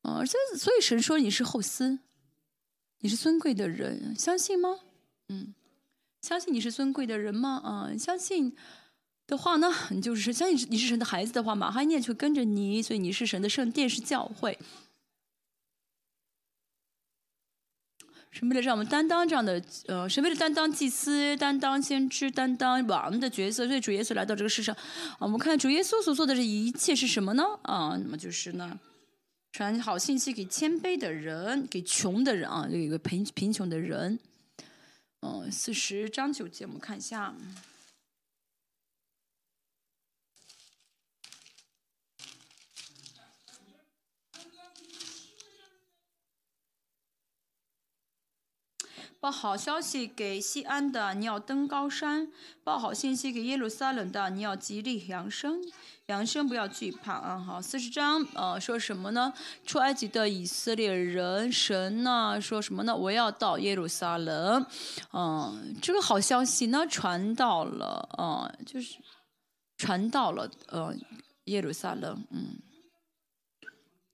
[SPEAKER 1] 啊，所以所以神说你是后嗣。你是尊贵的人，相信吗？嗯，相信你是尊贵的人吗？啊，相信的话呢，你就是相信你是神的孩子的话，马哈念就跟着你，所以你是神的圣殿，是教会。神为了让我们担当这样的，呃，神为了担当祭司、担当先知、担当王的角色，所以主耶稣来到这个世上。啊，我们看主耶稣所做的这一切是什么呢？啊，那么就是呢。传好信息给谦卑的人，给穷的人啊，有一个贫贫穷的人。嗯，四十章九节，我们看一下。报好消息给西安的，你要登高山；报好信息给耶路撒冷的，你要极力扬声。扬声不要惧怕啊！好，四十章，呃，说什么呢？出埃及的以色列人，神呢说什么呢？我要到耶路撒冷，嗯，这个好消息呢传到了，呃，就是传到了，呃，耶路撒冷，嗯，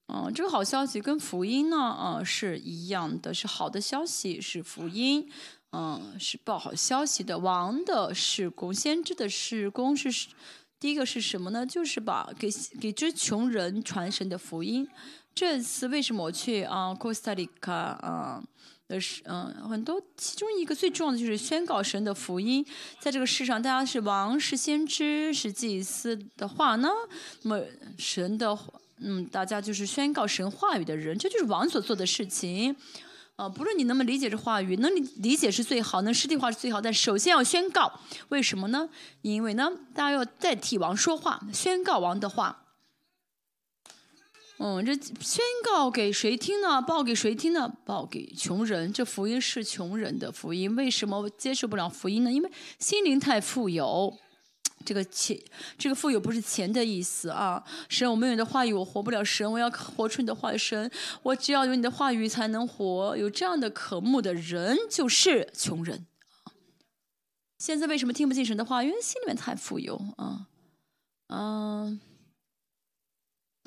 [SPEAKER 1] 嗯，这个好消息跟福音呢，呃，是一样的，是好的消息，是福音，嗯，是报好消息的，王的事工，先知的事工是。第一个是什么呢？就是把给给这穷人传神的福音。这次为什么我去啊，c o s t a Rica 啊？的是嗯，很多其中一个最重要的就是宣告神的福音。在这个世上，大家是王，是先知，是祭司的话呢，那么神的嗯，大家就是宣告神话语的人，这就是王所做的事情。啊，不论你能不能理解这话语，能理理解是最好，能实体化是最好。但首先要宣告，为什么呢？因为呢，大家要代替王说话，宣告王的话。嗯，这宣告给谁听呢？报给谁听呢？报给穷人。这福音是穷人的福音。为什么接受不了福音呢？因为心灵太富有。这个钱，这个富有不是钱的意思啊！神，我没有你的话语，我活不了。神，我要活出你的话语。神，我只要有你的话语才能活。有这样的渴慕的人，就是穷人现在为什么听不进神的话？因为心里面太富有啊，嗯。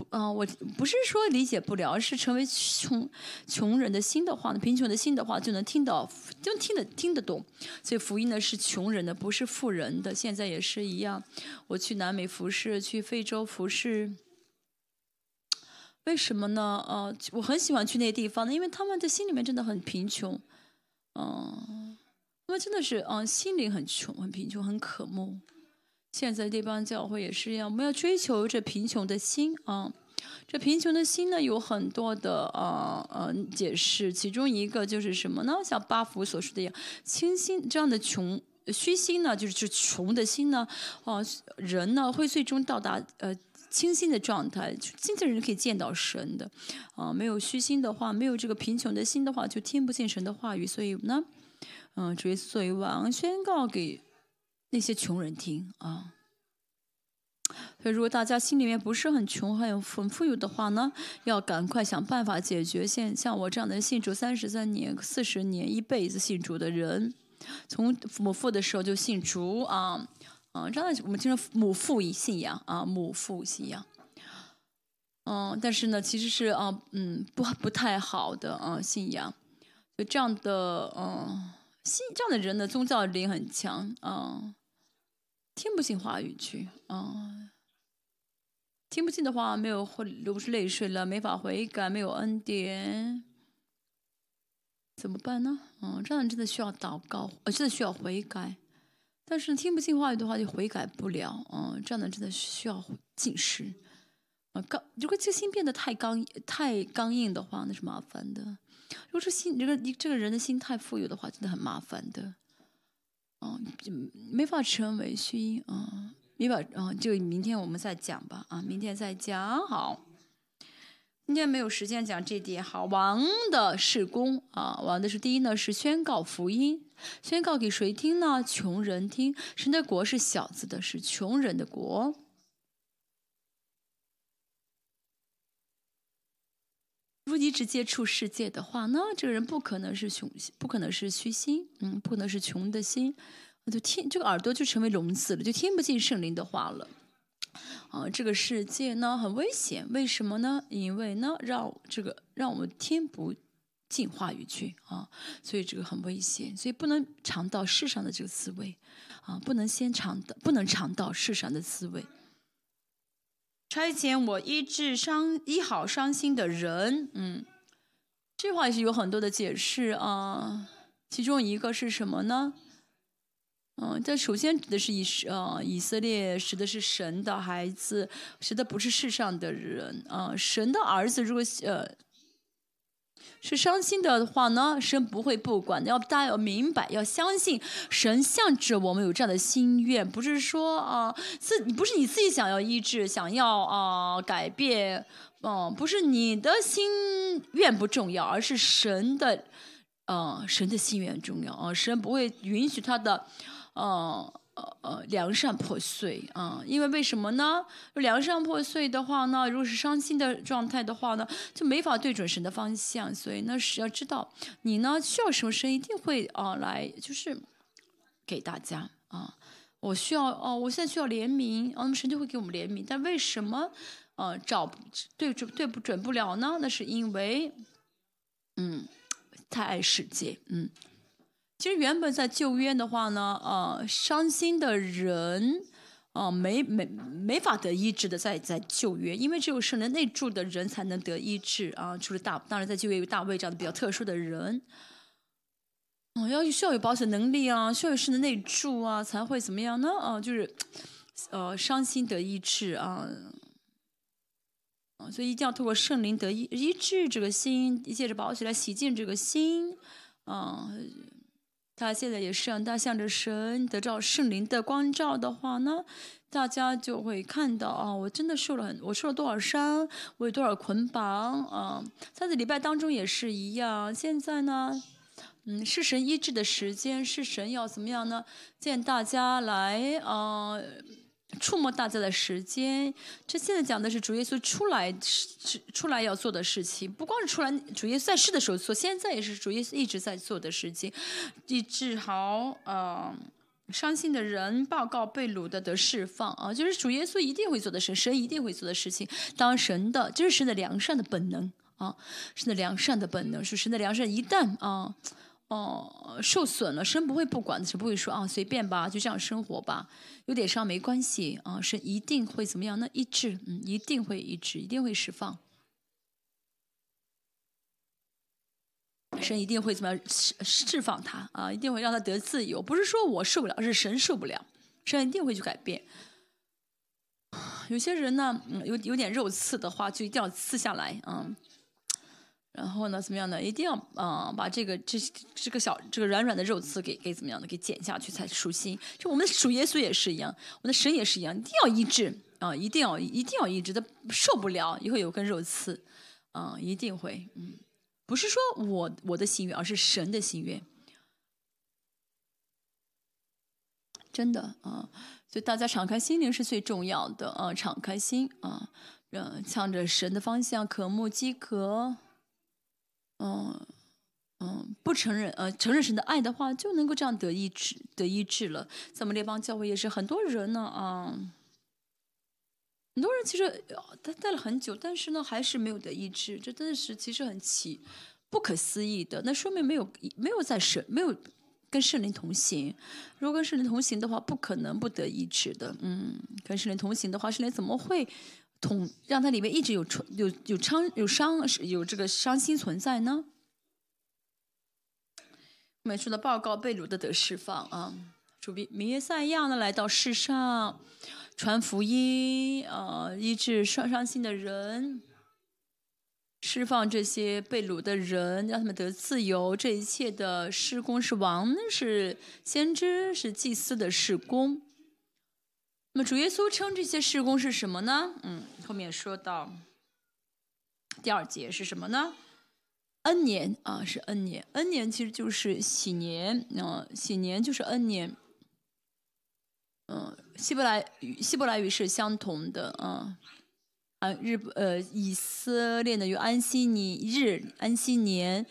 [SPEAKER 1] 嗯，我不是说理解不了，而是成为穷穷人的心的话呢，贫穷的心的话就能听到，就听得听得懂。所以福音呢是穷人的，不是富人的。现在也是一样，我去南美服饰，去非洲服饰，为什么呢？呃，我很喜欢去那些地方呢，因为他们的心里面真的很贫穷，嗯。那么真的是，嗯，心灵很穷，很贫穷，很渴慕。现在这帮教会也是一样，我们要追求这贫穷的心啊。这贫穷的心呢，有很多的啊呃解释，其中一个就是什么呢？像巴福所说的样，清心这样的穷虚心呢，就是就穷的心呢，啊，人呢会最终到达呃清心的状态，清的人可以见到神的，啊，没有虚心的话，没有这个贫穷的心的话，就听不见神的话语，所以呢，嗯，主耶稣作为王宣告给那些穷人听啊。所以，如果大家心里面不是很穷、很很富有的话呢，要赶快想办法解决。现像我这样的信主三十三年、四十年、一辈子信主的人，从母父的时候就信主啊啊，这样的我们经常母父信仰啊，母父信仰。嗯，但是呢，其实是啊，嗯，不不太好的啊信仰。就这样的嗯，信这样的人呢，宗教灵很强啊。听不进话语去啊！听不进的话，没有会流不出泪水了，没法悔改，没有恩典，怎么办呢？嗯，这样真的需要祷告，呃，真的需要悔改。但是听不进话语的话，就悔改不了。嗯，这样的真的需要进食。啊，刚如果这心变得太刚、太刚硬的话，那是麻烦的。如果这心，这个你这个人的心太富有的话，真的很麻烦的。嗯，没法成为虚音啊，没法啊，就明天我们再讲吧啊，明天再讲好。今天没有时间讲这点，好。王的是公啊，王的是第一呢，是宣告福音，宣告给谁听呢？穷人听。神的国是小子的，是穷人的国。如果一直接触世界的话，那这个人不可能是穷，不可能是虚心，嗯，不可能是穷的心，就听这个耳朵就成为聋子了，就听不进圣灵的话了。啊，这个世界呢很危险，为什么呢？因为呢让这个让我们听不进话语去啊，所以这个很危险，所以不能尝到世上的这个滋味，啊，不能先尝到，不能尝到世上的滋味。差遣我医治伤医好伤心的人，嗯，这话也是有很多的解释啊。其中一个是什么呢？嗯，这首先指的是以呃以色列，指的是神的孩子，指的不是世上的人啊。神的儿子如果呃。是伤心的话呢，神不会不管。要大家要明白，要相信神向着我们有这样的心愿，不是说啊自不是你自己想要医治，想要啊改变，嗯，不是你的心愿不重要，而是神的，呃，神的心愿重要啊。神不会允许他的，嗯。呃呃，良善破碎啊，因为为什么呢？良善破碎的话呢，如果是伤心的状态的话呢，就没法对准神的方向。所以那，是要知道你呢需要什么，神一定会啊来，就是给大家啊。我需要哦，我现在需要怜悯，那么神就会给我们怜悯。但为什么呃找对准对不准不了呢？那是因为嗯太爱世界，嗯。其实原本在旧约的话呢，呃，伤心的人，呃，没没没法得医治的，在在旧约，因为只有圣人内住的人才能得医治啊。除了大，当然在旧约有大卫这样的比较特殊的人，哦，要需要有保险能力啊，需要有圣灵内住啊，才会怎么样呢？啊，就是，呃，伤心得医治啊，啊，所以一定要透过圣灵得医医治这个心，借着宝血来洗净这个心，啊。他现在也是让他向着神得到圣灵的光照的话呢，大家就会看到啊，我真的受了很，我受了多少伤，我有多少捆绑啊。在这礼拜当中也是一样。现在呢，嗯，是神医治的时间，是神要怎么样呢？见大家来啊。触摸大家的时间，这现在讲的是主耶稣出来是出来要做的事情，不光是出来主耶稣在世的时候做，现在也是主耶稣一直在做的事情，医治好呃伤心的人，报告被掳的的释放。啊，就是主耶稣一定会做的事，神一定会做的事情。当神的，这是神的良善的本能。啊，神的良善的本能，是神的良善。一旦啊。哦，受损了，神不会不管，神不会说啊，随便吧，就这样生活吧，有点伤没关系啊，神一定会怎么样？那医治，嗯，一定会医治，一定会释放。神一定会怎么样释释放他啊，一定会让他得自由。不是说我受不了，是神受不了，神一定会去改变。有些人呢，嗯，有有点肉刺的话，就一定要刺下来啊。然后呢，怎么样呢？一定要啊，把这个这这个小这个软软的肉刺给给怎么样的给剪下去才舒心。就我们的主耶稣也是一样，我们的神也是一样，一定要医治啊，一定要一定要医治，他受不了以后有根肉刺啊，一定会嗯，不是说我我的心愿，而是神的心愿，真的啊。所以大家敞开心灵是最重要的啊！敞开心啊，嗯，向着神的方向渴慕饥渴，嗯嗯，不承认呃承认神的爱的话，就能够这样得医治得医治了。在我们列邦教会也是很多人呢啊，很多人其实他待了很久，但是呢还是没有得医治，这真的是其实很奇不可思议的。那说明没有没有在神没有。跟圣灵同行，如果跟圣灵同行的话，不可能不得医治的。嗯，跟圣灵同行的话，圣灵怎么会同让它里面一直有创有有伤有伤有这个伤心存在呢？美术的报告被掳的得释放啊，主比弥耶赛亚呢来到世上传福音啊，医治伤伤心的人。释放这些被掳的人，让他们得自由。这一切的施工是王，是先知，是祭司的施工。那么主耶稣称这些事工是什么呢？嗯，后面说到第二节是什么呢？N 年啊，是 N 年。N 年其实就是喜年啊，喜年就是 N 年。嗯，希伯来语希伯来语是相同的啊。啊，日呃，以色列呢有安息尼日、安息年，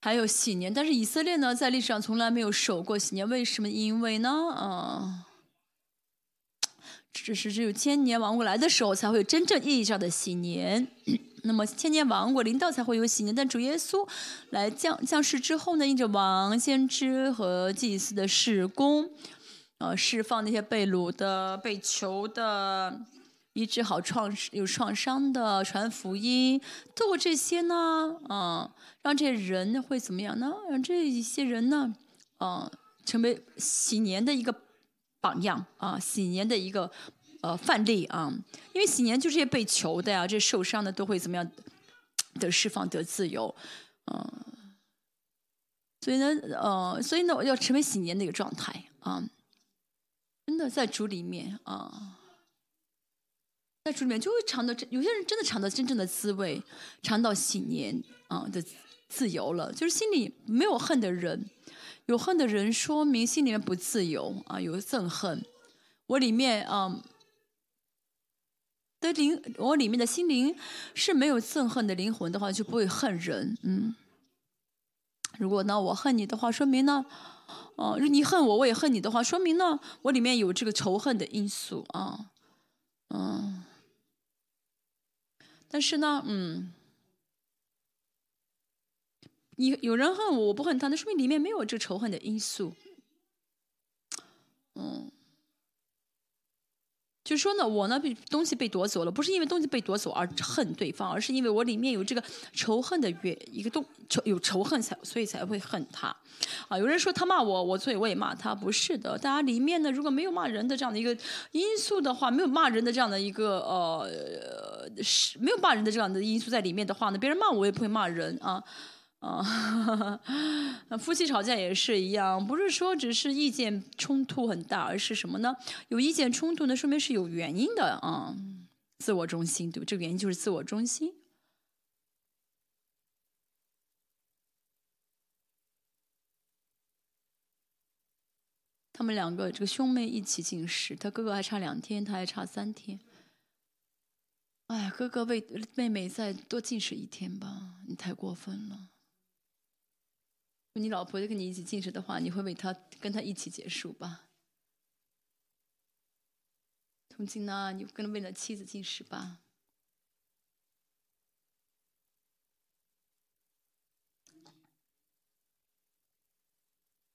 [SPEAKER 1] 还有喜年。但是以色列呢，在历史上从来没有守过喜年，为什么？因为呢，啊，只是只有千年王国来的时候，才会有真正意义上的喜年。那么千年王国临到才会有喜年。但主耶稣来降降世之后呢，因着王、先知和祭司的事工，呃，释放那些被掳的、被囚的。医治好创有创伤的，传福音，透过这些呢，啊，让这些人会怎么样呢？让这一些人呢，啊，成为喜年的一个榜样啊，喜年的一个呃范例啊。因为喜年就是些被囚的呀，这受伤的都会怎么样得释放得自由，嗯，所以呢，呃，所以呢，我要成为喜年的一个状态啊，真的在主里面啊。在主里面就会尝到，有些人真的尝到真正的滋味，尝到喜年啊的自由了。就是心里没有恨的人，有恨的人说明心里面不自由啊，有憎恨。我里面啊的灵，我里面的心灵是没有憎恨的灵魂的话，就不会恨人。嗯，如果呢我恨你的话，说明呢，哦，你恨我，我也恨你的话，说明呢我里面有这个仇恨的因素啊，嗯。但是呢，嗯，你有人恨我，我不恨他，那说明里面没有这个仇恨的因素，嗯。就说呢，我呢被东西被夺走了，不是因为东西被夺走而恨对方，而是因为我里面有这个仇恨的原一个东仇有仇恨才所以才会恨他，啊，有人说他骂我，我所以我也骂他，不是的，大家里面呢如果没有骂人的这样的一个因素的话，没有骂人的这样的一个呃是没有骂人的这样的因素在里面的话呢，别人骂我也不会骂人啊。啊，夫妻吵架也是一样，不是说只是意见冲突很大，而是什么呢？有意见冲突呢，说明是有原因的啊。自我中心，对吧？这个原因就是自我中心。他们两个这个兄妹一起进食，他哥哥还差两天，他还差三天。哎，哥哥为妹妹再多进食一天吧，你太过分了。你老婆就跟你一起进食的话，你会为她跟她一起结束吧？从今呢，你跟为了妻子进食吧。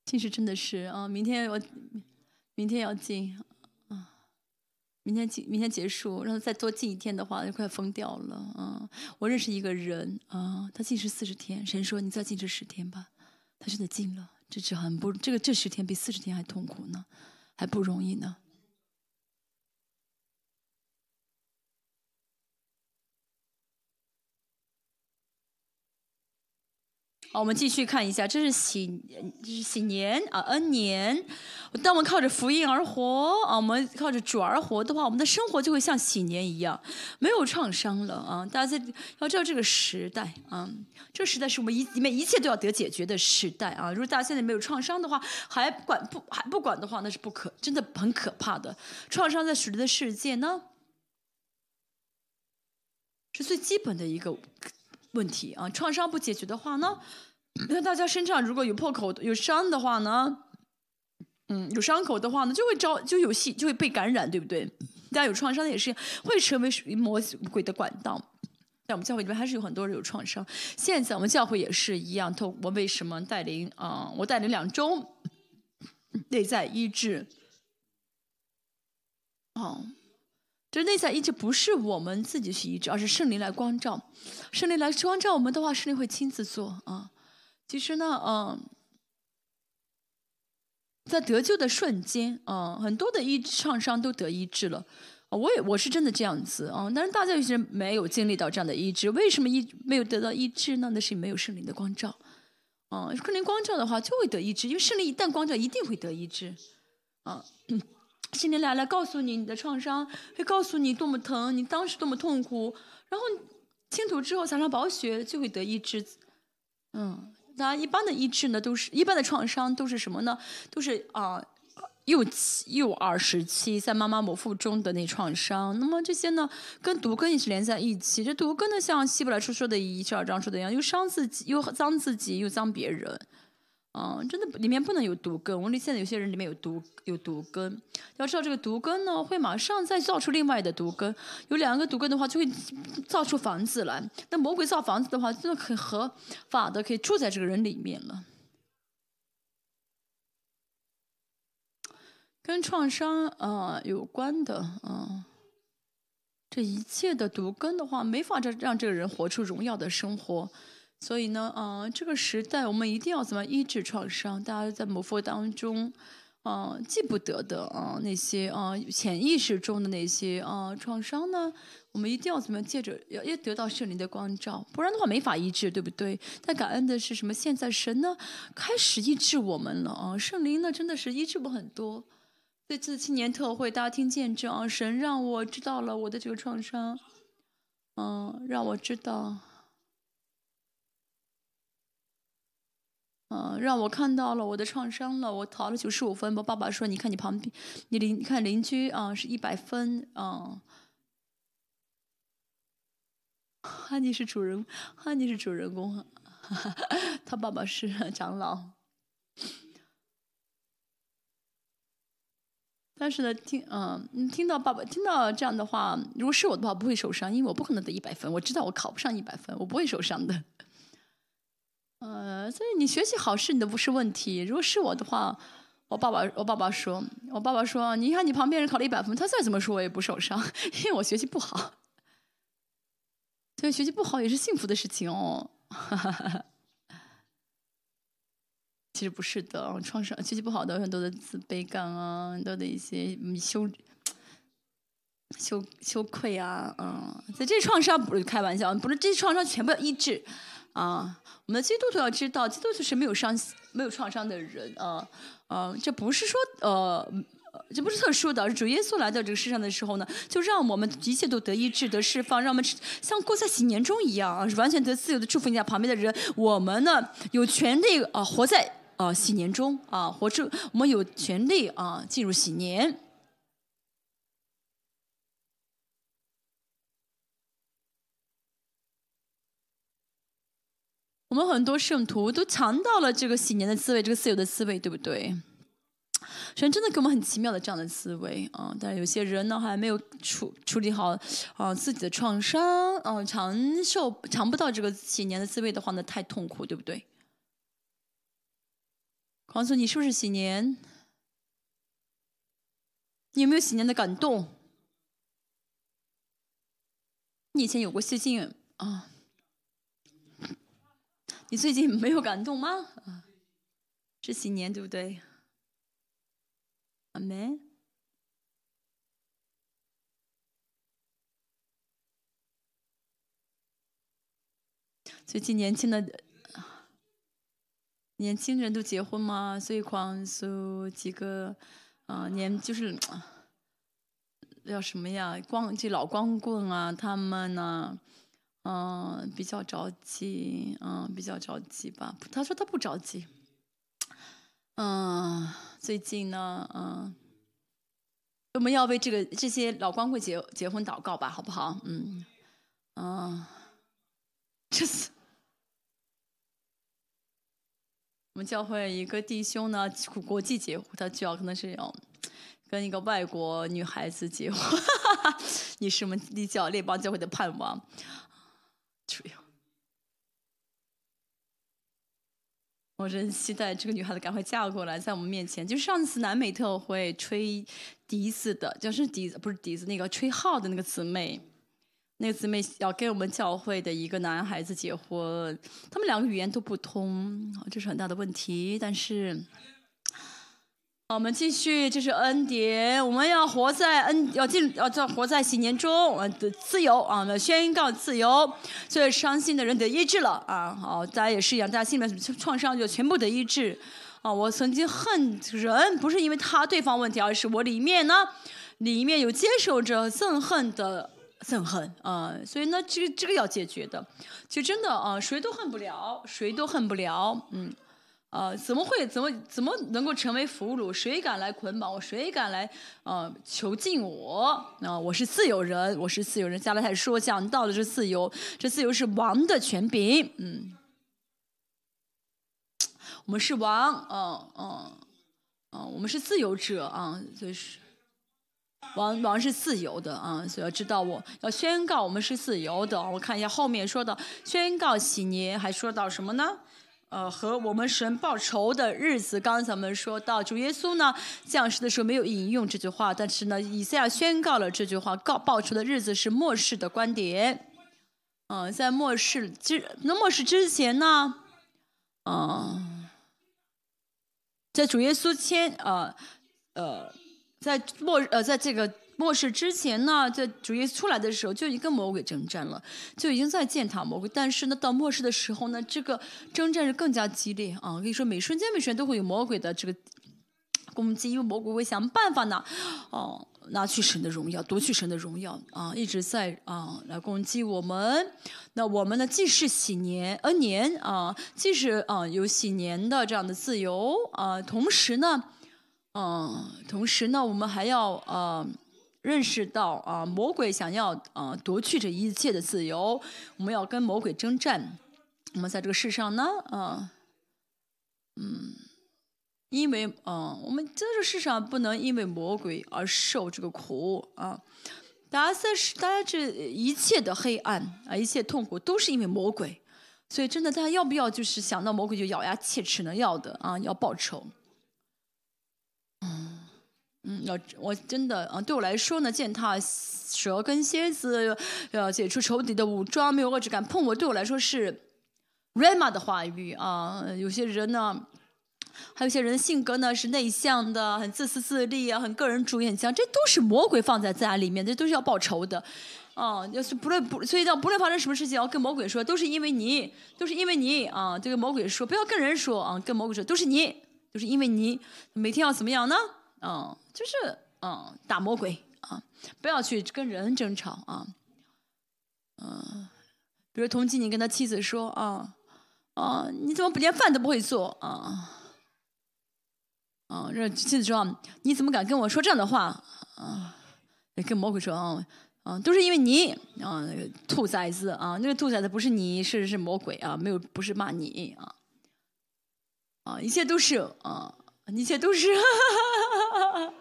[SPEAKER 1] 进食真的是啊，明天我明天要进啊。明天进明天结束，让他再多进一天的话，就快疯掉了啊！我认识一个人啊，他进食四十天，神说你再进食十天吧，他真的进了，这是很不这个这十天比四十天还痛苦呢，还不容易呢。好，我们继续看一下，这是喜，这是喜年啊，恩年。当我们靠着福音而活啊，我们靠着主而活的话，我们的生活就会像喜年一样，没有创伤了啊！大家在要知道这个时代啊，这个时代是我们一里面一切都要得解决的时代啊。如果大家现在没有创伤的话，还管不还不管的话，那是不可，真的很可怕的。创伤在属灵的世界呢，是最基本的一个。问题啊，创伤不解决的话呢，那大家身上如果有破口、有伤的话呢，嗯，有伤口的话呢，就会招就有戏，就会被感染，对不对？大家有创伤的也是会成为魔鬼的管道。在我们教会里面还是有很多人有创伤。现在我们教会也是一样，透我为什么带领啊？我带领两周内在医治，哦。这内在医治不是我们自己去医治，而是圣灵来光照。圣灵来光照我们的话，圣灵会亲自做啊。其实呢，嗯，在得救的瞬间，啊，很多的医创伤都得医治了。我也我是真的这样子啊。但是大家有些人没有经历到这样的医治，为什么医没有得到医治呢？那是没有圣灵的光照。啊，圣灵光照的话就会得医治，因为圣灵一旦光照，一定会得医治。啊。心灵来来告诉你你的创伤，会告诉你多么疼，你当时多么痛苦，然后清土之后撒上宝血就会得医治。嗯，那一般的医治呢，都是一般的创伤都是什么呢？都是啊，幼幼儿时期在妈妈母腹中的那创伤。那么这些呢，跟毒根也是连在一起。这毒根呢，像希伯来书说的一十二章说的一样，又伤自己，又脏自己，又脏别人。嗯，真的里面不能有毒根。我们现在有些人里面有毒有毒根，要知道这个毒根呢，会马上再造出另外的毒根。有两个毒根的话，就会造出房子来。那魔鬼造房子的话，真的很合法的，可以住在这个人里面了。跟创伤啊有关的啊，这一切的毒根的话，没法让让这个人活出荣耀的生活。所以呢，嗯，这个时代我们一定要怎么医治创伤？大家在母腹当中，嗯，记不得的啊，那些啊潜意识中的那些啊创伤呢，我们一定要怎么借着要要得到圣灵的光照，不然的话没法医治，对不对？但感恩的是什么？现在神呢开始医治我们了啊！圣灵呢真的是医治我很多。这次青年特会，大家听见证啊，神让我知道了我的这个创伤，嗯，让我知道。嗯，让我看到了我的创伤了。我考了九十五分，我爸爸说：“你看你旁边，你邻你看邻居啊，是一百分啊。”哈尼是主人，哈尼是主人公，他爸爸是长老。但是呢，听嗯，听到爸爸听到这样的话，如果是我的话，不会受伤，因为我不可能得一百分。我知道我考不上一百分，我不会受伤的。呃，所以你学习好是你的不是问题。如果是我的话，我爸爸我爸爸说，我爸爸说，你看你旁边人考了一百分，他再怎么说我也不受伤，因为我学习不好。所以学习不好也是幸福的事情哦。其实不是的，创伤学习不好的很多的自卑感啊，很多的一些羞羞羞愧啊，嗯，在这创伤不是开玩笑，不是这些创伤全部要医治。啊，我们的基督徒要知道，基督徒是没有伤、没有创伤的人啊，啊，这不是说呃，这不是特殊的，是主耶稣来到这个世上的时候呢，就让我们一切都得医治、得释放，让我们像过在喜年中一样啊，完全得自由的祝福一下旁边的人。我们呢，有权利啊，活在啊喜年中啊，活出我们有权利啊，进入喜年。我们很多圣徒都尝到了这个喜年的滋味，这个自由的滋味，对不对？神真的给我们很奇妙的这样的滋味啊！但是有些人呢，还没有处处理好啊自己的创伤啊，尝受尝不到这个喜年的滋味的话呢，太痛苦，对不对？告诉你，是不是喜年？你有没有喜年的感动？你以前有过谢晋啊？你最近没有感动吗？啊，是新年对不对？阿门。最近年轻的年轻人都结婚吗？所以狂说几个啊年就是叫什么呀？光这老光棍啊，他们呢，嗯，比较着急，嗯，比较着急吧。他说他不着急，嗯，最近呢，嗯，我们要为这个这些老光棍结结婚祷告吧，好不好？嗯，嗯。这次我们教会一个弟兄呢，国际结婚，他就要可能是要跟一个外国女孩子结婚。你是我们立教列邦教会的盼望，我真期待这个女孩子赶快嫁过来，在我们面前。就上次南美特会吹笛子的，就是笛子不是笛子，那个吹号的那个姊妹。那个姊妹要跟我们教会的一个男孩子结婚，他们两个语言都不通，这是很大的问题。但是，我们继续，这是恩典，我们要活在恩，要进，要在活在喜年中，我们的自由啊，我们宣告自由。所以伤心的人得医治了啊，好，大家也是一样，大家心里面创伤就全部得医治啊。我曾经恨人，不是因为他对方问题，而是我里面呢，里面有接受着憎恨的。憎恨啊，所以呢，这个这个要解决的，其实真的啊，谁都恨不了，谁都恨不了，嗯，啊，怎么会怎么怎么能够成为俘虏？谁敢来捆绑我？谁敢来啊囚禁我？啊，我是自由人，我是自由人。加拉太说讲到的是自由，这自由是王的权柄，嗯，我们是王，嗯嗯嗯，我们是自由者啊，所以是。王王是自由的啊，所以要知道我要宣告我们是自由的。我看一下后面说的宣告喜年，还说到什么呢？呃，和我们神报仇的日子。刚才咱们说到主耶稣呢降世的时候没有引用这句话，但是呢以赛亚宣告了这句话，告报仇的日子是末世的观点。嗯，在末世之那末世之前呢，嗯，在主耶稣签呃呃。在末呃，在这个末世之前呢，在主耶稣出来的时候，就已经跟魔鬼征战了，就已经在践踏魔鬼。但是呢，到末世的时候呢，这个征战是更加激烈啊！可以说每瞬间每瞬间都会有魔鬼的这个攻击，因为魔鬼会想办法呢，哦，拿去神的荣耀，夺去神的荣耀啊，一直在啊来攻击我们。那我们呢，既是喜年呃年啊，既是啊有喜年的这样的自由啊，同时呢。嗯，同时呢，我们还要呃认识到啊，魔鬼想要啊夺去这一切的自由，我们要跟魔鬼征战。我们在这个世上呢，啊，嗯，因为啊，我们在这世上不能因为魔鬼而受这个苦啊。大家在是大家这一切的黑暗啊，一切痛苦都是因为魔鬼，所以真的，大家要不要就是想到魔鬼就咬牙切齿呢要的啊，要报仇。嗯，要我真的啊，对我来说呢，践踏蛇跟蝎子，要解除仇敌的武装，没有恶只敢碰我，对我来说是 Rama 的话语啊。有些人呢，还有些人性格呢是内向的，很自私自利啊，很个人主义很强，这都是魔鬼放在自家里面，这都是要报仇的。啊，要是不论不，所以到不论发生什么事情，要跟魔鬼说，都是因为你，都是因为你啊。这个魔鬼说，不要跟人说啊，跟魔鬼说，都是你。都是因为你每天要怎么样呢？嗯，就是嗯打魔鬼啊，不要去跟人争吵啊。嗯，比如同济，你跟他妻子说啊啊，你怎么不连饭都不会做啊？啊，这妻子说你怎么敢跟我说这样的话啊？跟魔鬼说啊啊，都是因为你啊，那个兔崽子啊，那个兔崽子不是你，是是魔鬼啊，没有不是骂你啊。啊，一切都是啊，一切都是，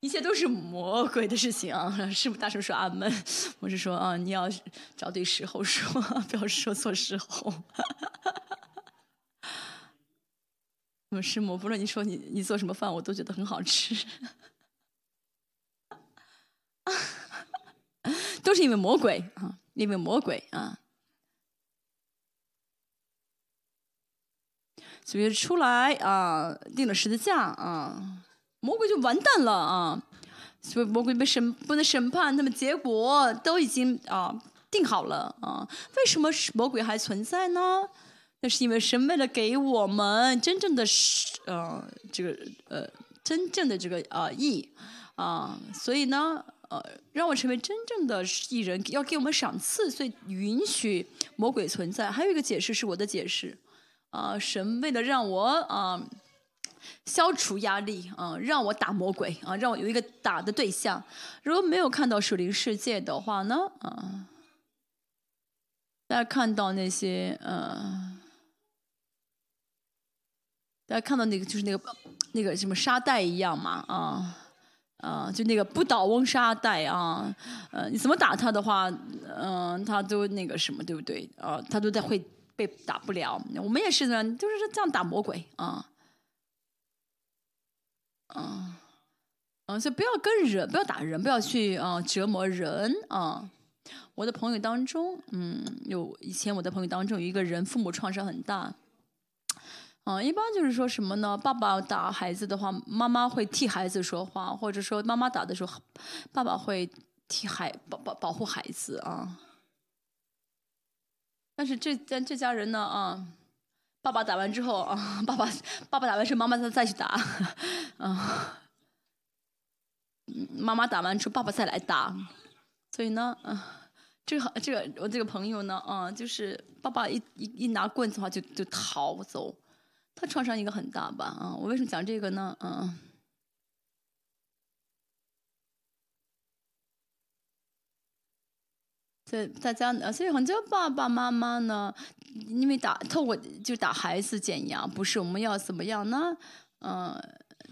[SPEAKER 1] 一切都是魔鬼的事情啊！师傅大声说阿门。我是说啊，你要找对时候说，不要说错时候。我师母，不论你说你你做什么饭，我都觉得很好吃。都是因为魔鬼啊，因为魔鬼啊。所以出来啊，定了十字架啊，魔鬼就完蛋了啊！所以魔鬼被审不能审判，那么结果都已经啊定好了啊。为什么魔鬼还存在呢？那是因为神为了给我们真正的呃这个呃真正的这个啊义啊，所以呢呃让我成为真正的艺人，要给我们赏赐，所以允许魔鬼存在。还有一个解释是我的解释。啊，神为了让我啊消除压力啊，让我打魔鬼啊，让我有一个打的对象。如果没有看到属灵世界的话呢，啊，大家看到那些呃，大家看到那个就是那个那个什么沙袋一样嘛，啊啊，就那个不倒翁沙袋啊，呃，你怎么打他的话，嗯，他都那个什么，对不对？啊，他都在会。被打不了，我们也是呢，就是这样打魔鬼啊，嗯，嗯，所以不要跟人，不要打人，不要去啊折磨人啊。我的朋友当中，嗯，有以前我的朋友当中有一个人，父母创伤很大，嗯，一般就是说什么呢？爸爸打孩子的话，妈妈会替孩子说话，或者说妈妈打的时候，爸爸会替孩保保保护孩子啊。但是这咱这家人呢啊，爸爸打完之后啊，爸爸爸爸打完之后，妈妈再再去打，啊，妈妈打完之后，爸爸再来打，所以呢，啊，这个这个我这个朋友呢，啊，就是爸爸一一一拿棍子的话就就逃走，他创伤应该很大吧？啊，我为什么讲这个呢？嗯。在大家呢，所以很多爸爸妈妈呢，因为打透过就打孩子减压，不是我们要怎么样呢？嗯，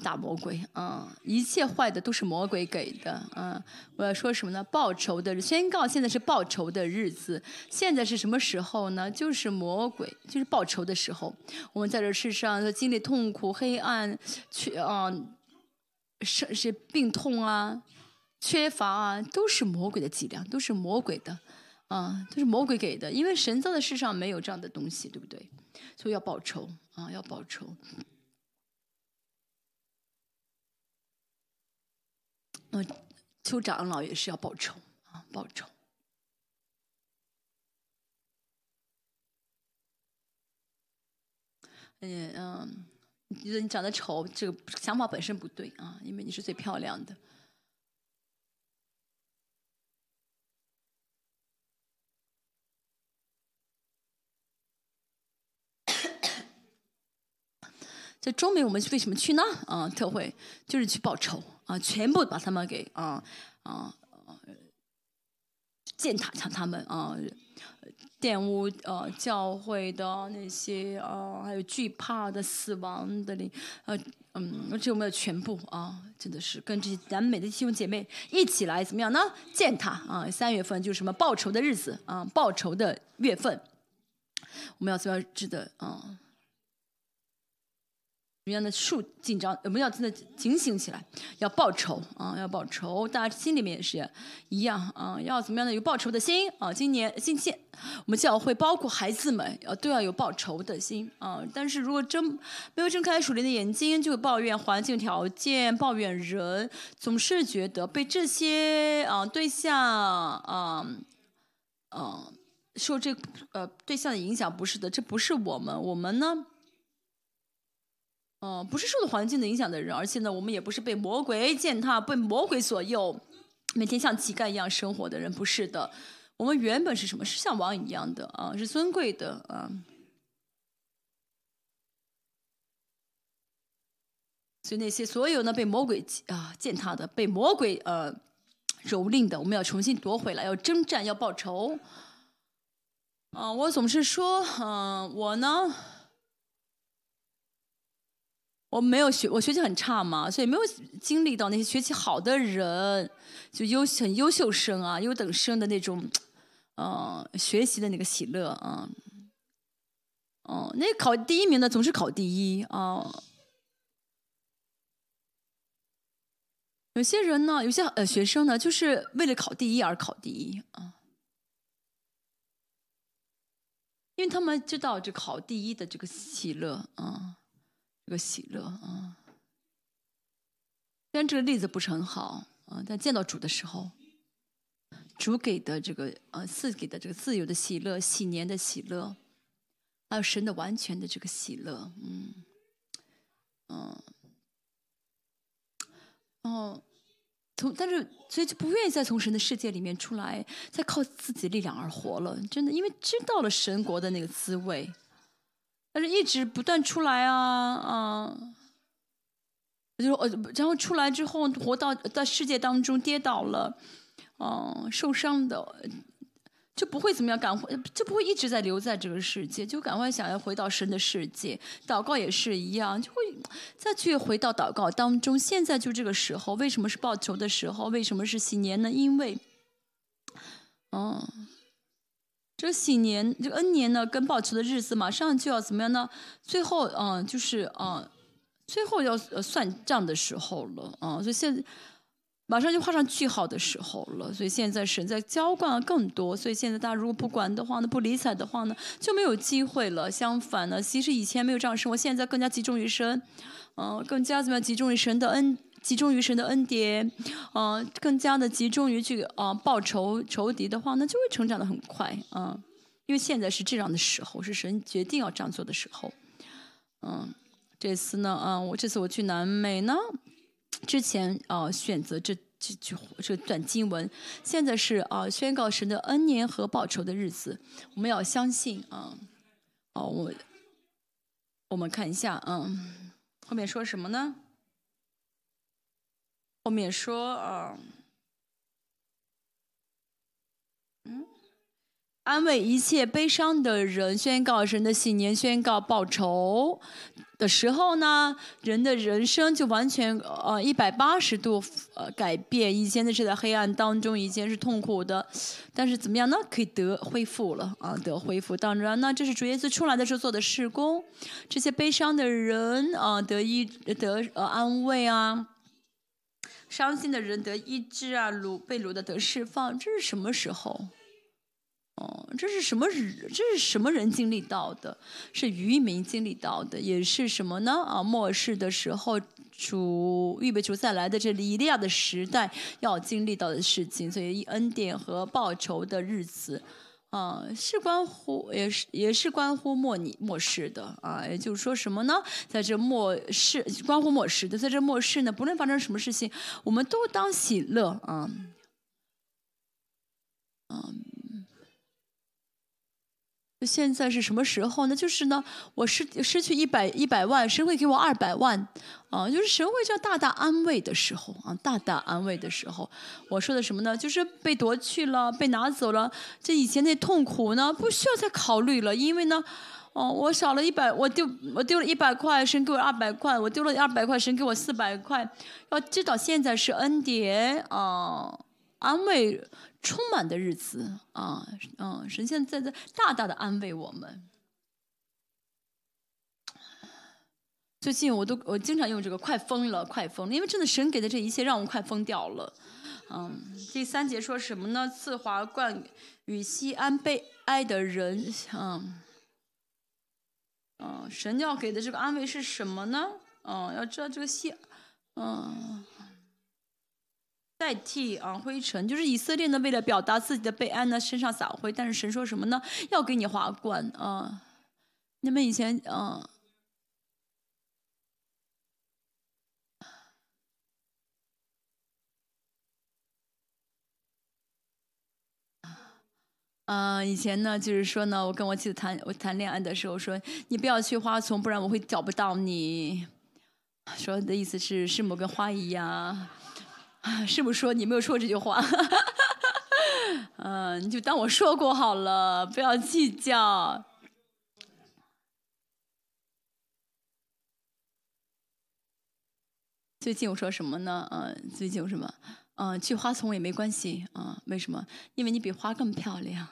[SPEAKER 1] 打魔鬼，嗯，一切坏的都是魔鬼给的，嗯，我要说什么呢？报仇的宣告，现在是报仇的日子，现在是什么时候呢？就是魔鬼，就是报仇的时候。我们在这世上经历痛苦、黑暗、缺啊，是是病痛啊。缺乏啊，都是魔鬼的伎俩，都是魔鬼的，啊，都是魔鬼给的。因为神造的世上没有这样的东西，对不对？所以要报仇啊，要报仇。嗯，邱长老也是要报仇啊，报仇。嗯嗯，觉得你长得丑，这个想法本身不对啊，因为你是最漂亮的。在中美，我们为什么去呢？啊，特会就是去报仇啊，全部把他们给啊啊呃践踏像他们啊，玷污呃教会的那些啊，还有惧怕的死亡的灵呃嗯，而且我们要全部啊，真的是跟这些南美的弟兄姐妹一起来怎么样呢？践踏啊！三月份就是什么报仇的日子啊，报仇的月份，我们要怎么样值得啊？什么样的树紧张？我们要真的警醒起来，要报仇啊！要报仇，大家心里面也是一样啊！要怎么样的有报仇的心啊？今年今天我们教会包括孩子们，要都要有报仇的心啊！但是如果睁没有睁开属灵的眼睛，就抱怨环境条件，抱怨人，总是觉得被这些啊对象啊啊受这呃对象的影响，不是的，这不是我们，我们呢？哦，不是受到环境的影响的人，而且呢，我们也不是被魔鬼践踏、被魔鬼左右，每天像乞丐一样生活的人，不是的。我们原本是什么？是像王一样的啊，是尊贵的啊。所以那些所有呢被魔鬼啊践踏的、被魔鬼呃蹂躏的，我们要重新夺回来，要征战，要报仇。啊，我总是说，嗯，我呢。我没有学，我学习很差嘛，所以没有经历到那些学习好的人，就优很优秀生啊，优等生的那种，呃，学习的那个喜乐啊，哦，那考第一名的总是考第一啊，有些人呢，有些呃学生呢，就是为了考第一而考第一啊，因为他们知道这考第一的这个喜乐啊，这个喜乐啊。虽然这个例子不是很好啊，但见到主的时候，主给的这个呃赐给的这个自由的喜乐、喜年的喜乐，还有神的完全的这个喜乐，嗯嗯。哦，从但是所以就不愿意再从神的世界里面出来，再靠自己力量而活了。真的，因为知道了神国的那个滋味，但是一直不断出来啊啊，就呃，然后出来之后，活到在世界当中跌倒了，嗯，受伤的。就不会怎么样，赶回就不会一直在留在这个世界，就赶快想要回到神的世界。祷告也是一样，就会再去回到祷告当中。现在就这个时候，为什么是报仇的时候？为什么是喜年呢？因为，哦，这喜年，这个 N 年呢，跟报仇的日子马上就要怎么样呢？最后，嗯，就是嗯，最后要算账的时候了，啊，所以现在。马上就画上句号的时候了，所以现在神在浇灌更多，所以现在大家如果不管的话呢，不理睬的话呢，就没有机会了。相反呢，其实以前没有这样生活，现在更加集中于神，嗯，更加怎么样集中于神的恩，集中于神的恩典，嗯，更加的集中于去啊报仇仇敌的话，那就会成长的很快啊，因为现在是这样的时候，是神决定要这样做的时候，嗯，这次呢，嗯，我这次我去南美呢。之前啊，选择这这句这段经文，现在是啊，宣告神的恩年和报仇的日子，我们要相信啊。哦，我我们看一下，嗯，后面说什么呢？后面说啊，嗯，安慰一切悲伤的人，宣告神的喜年，宣告报仇。的时候呢，人的人生就完全呃一百八十度呃改变。以前的是在黑暗当中，以前是痛苦的，但是怎么样呢？可以得恢复了啊，得恢复。当然，那这是主耶稣出来的时候做的事工。这些悲伤的人啊，得一得呃安慰啊；伤心的人得医治啊，掳被掳的得释放。这是什么时候？哦，这是什么人？这是什么人经历到的？是渔民经历到的，也是什么呢？啊，末世的时候，主预备主再来的这以利亚的时代要经历到的事情。所以恩典和报仇的日子，啊，是关乎，也是也是关乎末你末世的啊。也就是说什么呢？在这末世关乎末世的，在这末世呢，不论发生什么事情，我们都当喜乐啊，嗯。现在是什么时候呢？就是呢，我失失去一百一百万，谁会给我二百万，啊，就是神会叫大大安慰的时候啊，大大安慰的时候。我说的什么呢？就是被夺去了，被拿走了，这以前那痛苦呢，不需要再考虑了，因为呢，哦，我少了一百，我丢我丢了一百块，神给我二百块，我丢了二百块，神给我四百块。要知道现在是恩典啊，安慰。充满的日子啊，嗯，神现在在大大的安慰我们。最近我都我经常用这个“快疯了，快疯了”，因为真的神给的这一切让我快疯掉了。嗯，第三节说什么呢？赐华冠与西安悲哀的人，嗯，嗯，神要给的这个安慰是什么呢？嗯，要知道这个西，嗯。代替啊灰尘，就是以色列呢，为了表达自己的悲哀呢，身上撒灰。但是神说什么呢？要给你华冠啊！你们以前啊，嗯，以前呢，就是说呢，我跟我妻子谈我谈恋爱的时候说，你不要去花丛，不然我会找不到你。说的意思是，师母跟花一样。是不是说你没有说这句话？嗯，你就当我说过好了，不要计较。最近我说什么呢？嗯，最近有什么？嗯，去花丛也没关系啊？为什么？因为你比花更漂亮，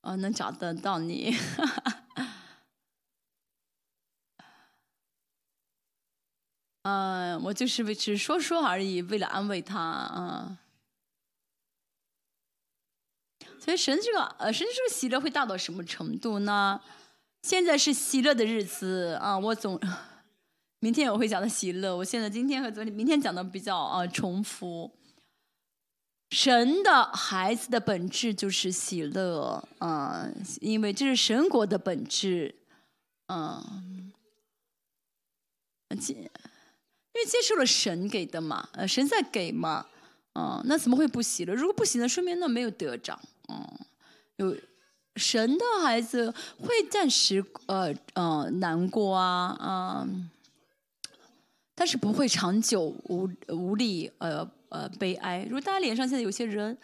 [SPEAKER 1] 啊，能找得到你。嗯，我就是为只说说而已，为了安慰他啊。所以神这个呃，神这个喜乐会大到什么程度呢？现在是喜乐的日子啊，我总明天我会讲的喜乐。我现在今天和昨天、明天讲的比较啊重复。神的孩子的本质就是喜乐啊，因为这是神国的本质，嗯，接因为接受了神给的嘛，呃，神在给嘛，嗯，那怎么会不喜乐？如果不喜乐，说明那没有得着，嗯，有神的孩子会暂时呃呃难过啊，嗯，但是不会长久无无力呃。呃，悲哀。如果大家脸上现在有些人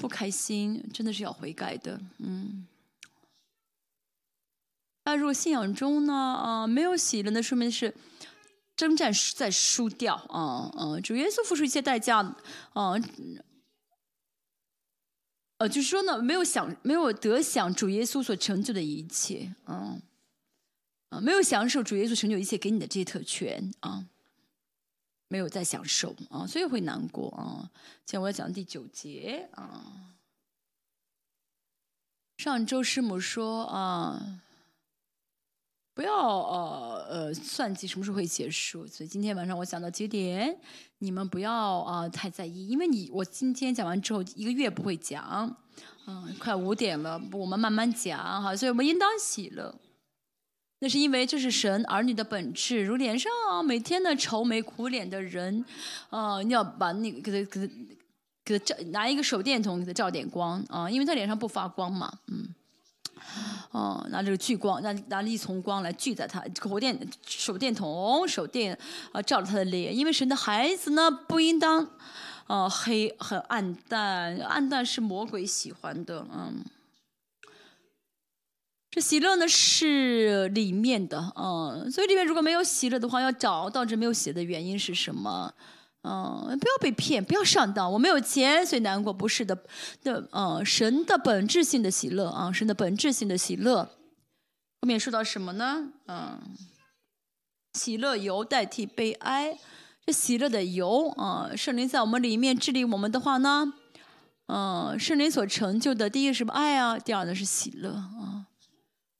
[SPEAKER 1] 不开心，真的是要悔改的。嗯，那如果信仰中呢，啊，没有喜乐，那说明是征战在输掉。啊，嗯，主耶稣付出一切代价，啊，呃，就是说呢，没有享，没有得享主耶稣所成就的一切。啊，啊，没有享受主耶稣成就一切给你的这些特权。啊。没有在享受啊，所以会难过啊。现在我要讲第九节啊。上周师母说啊，不要呃呃算计什么时候会结束，所以今天晚上我讲到几点，你们不要啊太在意，因为你我今天讲完之后一个月不会讲，嗯，快五点了，我们慢慢讲哈，所以我们应当喜乐。那是因为这是神儿女的本质，如脸上每天的愁眉苦脸的人，啊，你要把那个给他给他给他照拿一个手电筒给他照点光啊，因为他脸上不发光嘛，嗯，哦，拿这个聚光，拿拿了一丛光来聚在他火电手电筒手电啊照着他的脸，因为神的孩子呢不应当啊黑很暗淡，暗淡是魔鬼喜欢的，嗯。喜乐呢是里面的，嗯，所以里面如果没有喜乐的话，要找到这没有喜的原因是什么？嗯，不要被骗，不要上当。我没有钱，所以难过，不是的，的，嗯，神的本质性的喜乐啊，神的本质性的喜乐。后面说到什么呢？嗯，喜乐油代替悲哀，这喜乐的油啊，圣灵在我们里面治理我们的话呢，嗯，圣灵所成就的第一个是什么爱啊？第二呢是喜乐啊。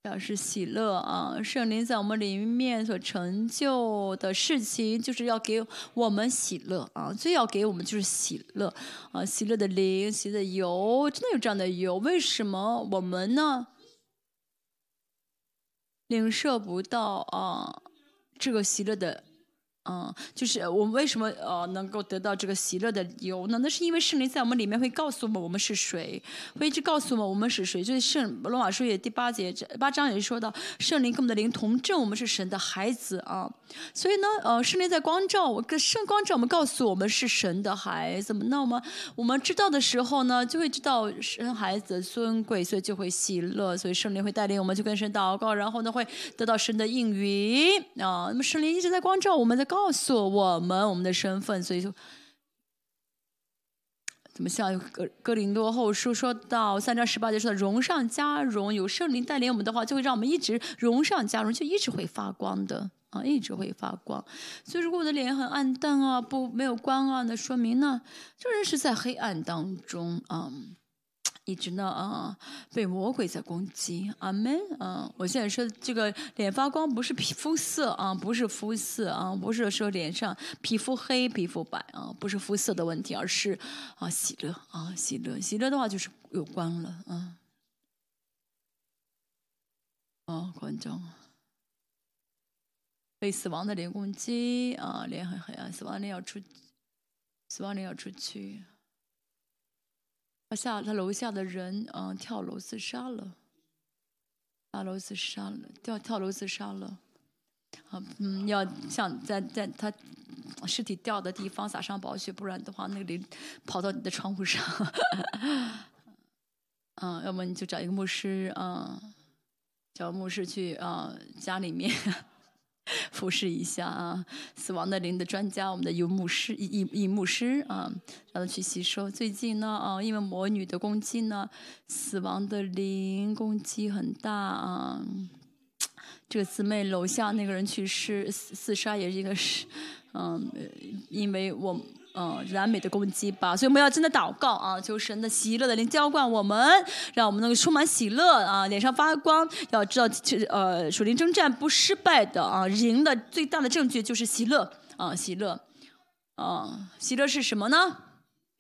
[SPEAKER 1] 表示喜乐啊！圣灵在我们里面所成就的事情，就是要给我们喜乐啊！最要给我们就是喜乐啊！喜乐的灵，喜乐的油，真的有这样的油？为什么我们呢？领受不到啊，这个喜乐的。嗯，就是我们为什么呃能够得到这个喜乐的由呢？那是因为圣灵在我们里面会告诉我们我们是谁，会一直告诉我们我们是谁。就是圣罗马书也第八节八章也说到，圣灵跟我们的灵同证，我们是神的孩子啊。所以呢，呃，圣灵在光照我，跟圣光照我们，告诉我们是神的孩子。那么我们知道的时候呢，就会知道生孩子尊贵，所以就会喜乐。所以圣灵会带领我们去跟神祷告，然后呢会得到神的应允啊。那么圣灵一直在光照我们，在告。告诉我们我们的身份，所以就怎么像哥哥林多后书说到三章十八节说的荣上加荣，有圣灵带领我们的话，就会让我们一直荣上加荣，就一直会发光的啊，一直会发光。所以如果我的脸很暗淡啊，不没有光啊，那说明呢，这人是在黑暗当中啊。一直呢啊，被魔鬼在攻击，阿门啊！我现在说这个脸发光不是皮肤色啊，不是肤色啊，不是说脸上皮肤黑皮肤白啊，不是肤色的问题，而是啊喜乐啊喜乐，喜乐的话就是有光了啊。哦，观众，被死亡的脸攻击啊，脸很黑啊，死亡脸要出，死亡脸要出去。他下他楼下的人，嗯，跳楼自杀了，跳楼自杀了，跳跳楼自杀了，啊，嗯，要像在在他尸体掉的地方撒上宝血，不然的话，那个灵跑到你的窗户上，嗯，要么你就找一个牧师，啊，找牧师去啊家里面。服侍一下啊，死亡的灵的专家，我们的游牧师、一一牧师啊，让他去吸收。最近呢啊，因为魔女的攻击呢，死亡的灵攻击很大啊。这个姊妹楼下那个人去世，四杀也是一个是嗯，因为我。嗯，完美的攻击吧，所以我们要真的祷告啊，求神的喜乐的灵浇灌我们，让我们能够充满喜乐啊，脸上发光。要知道，呃，属灵征战不失败的啊，赢的最大的证据就是喜乐啊，喜乐啊，喜乐是什么呢？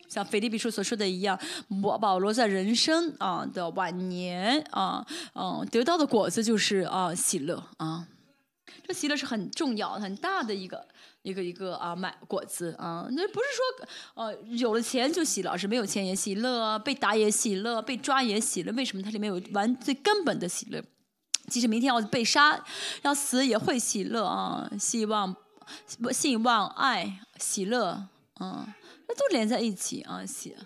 [SPEAKER 1] 像腓立比书所说的一样，保保罗在人生啊的晚年啊，嗯，得到的果子就是啊喜乐啊，这喜乐是很重要很大的一个。一个一个啊，买果子啊，那不是说呃有了钱就喜乐，是没有钱也喜乐，被打也喜乐，被抓也喜乐。为什么它里面有完最根本的喜乐？即使明天要被杀，要死也会喜乐啊！希望、希望、爱、喜乐，嗯，那都连在一起啊！喜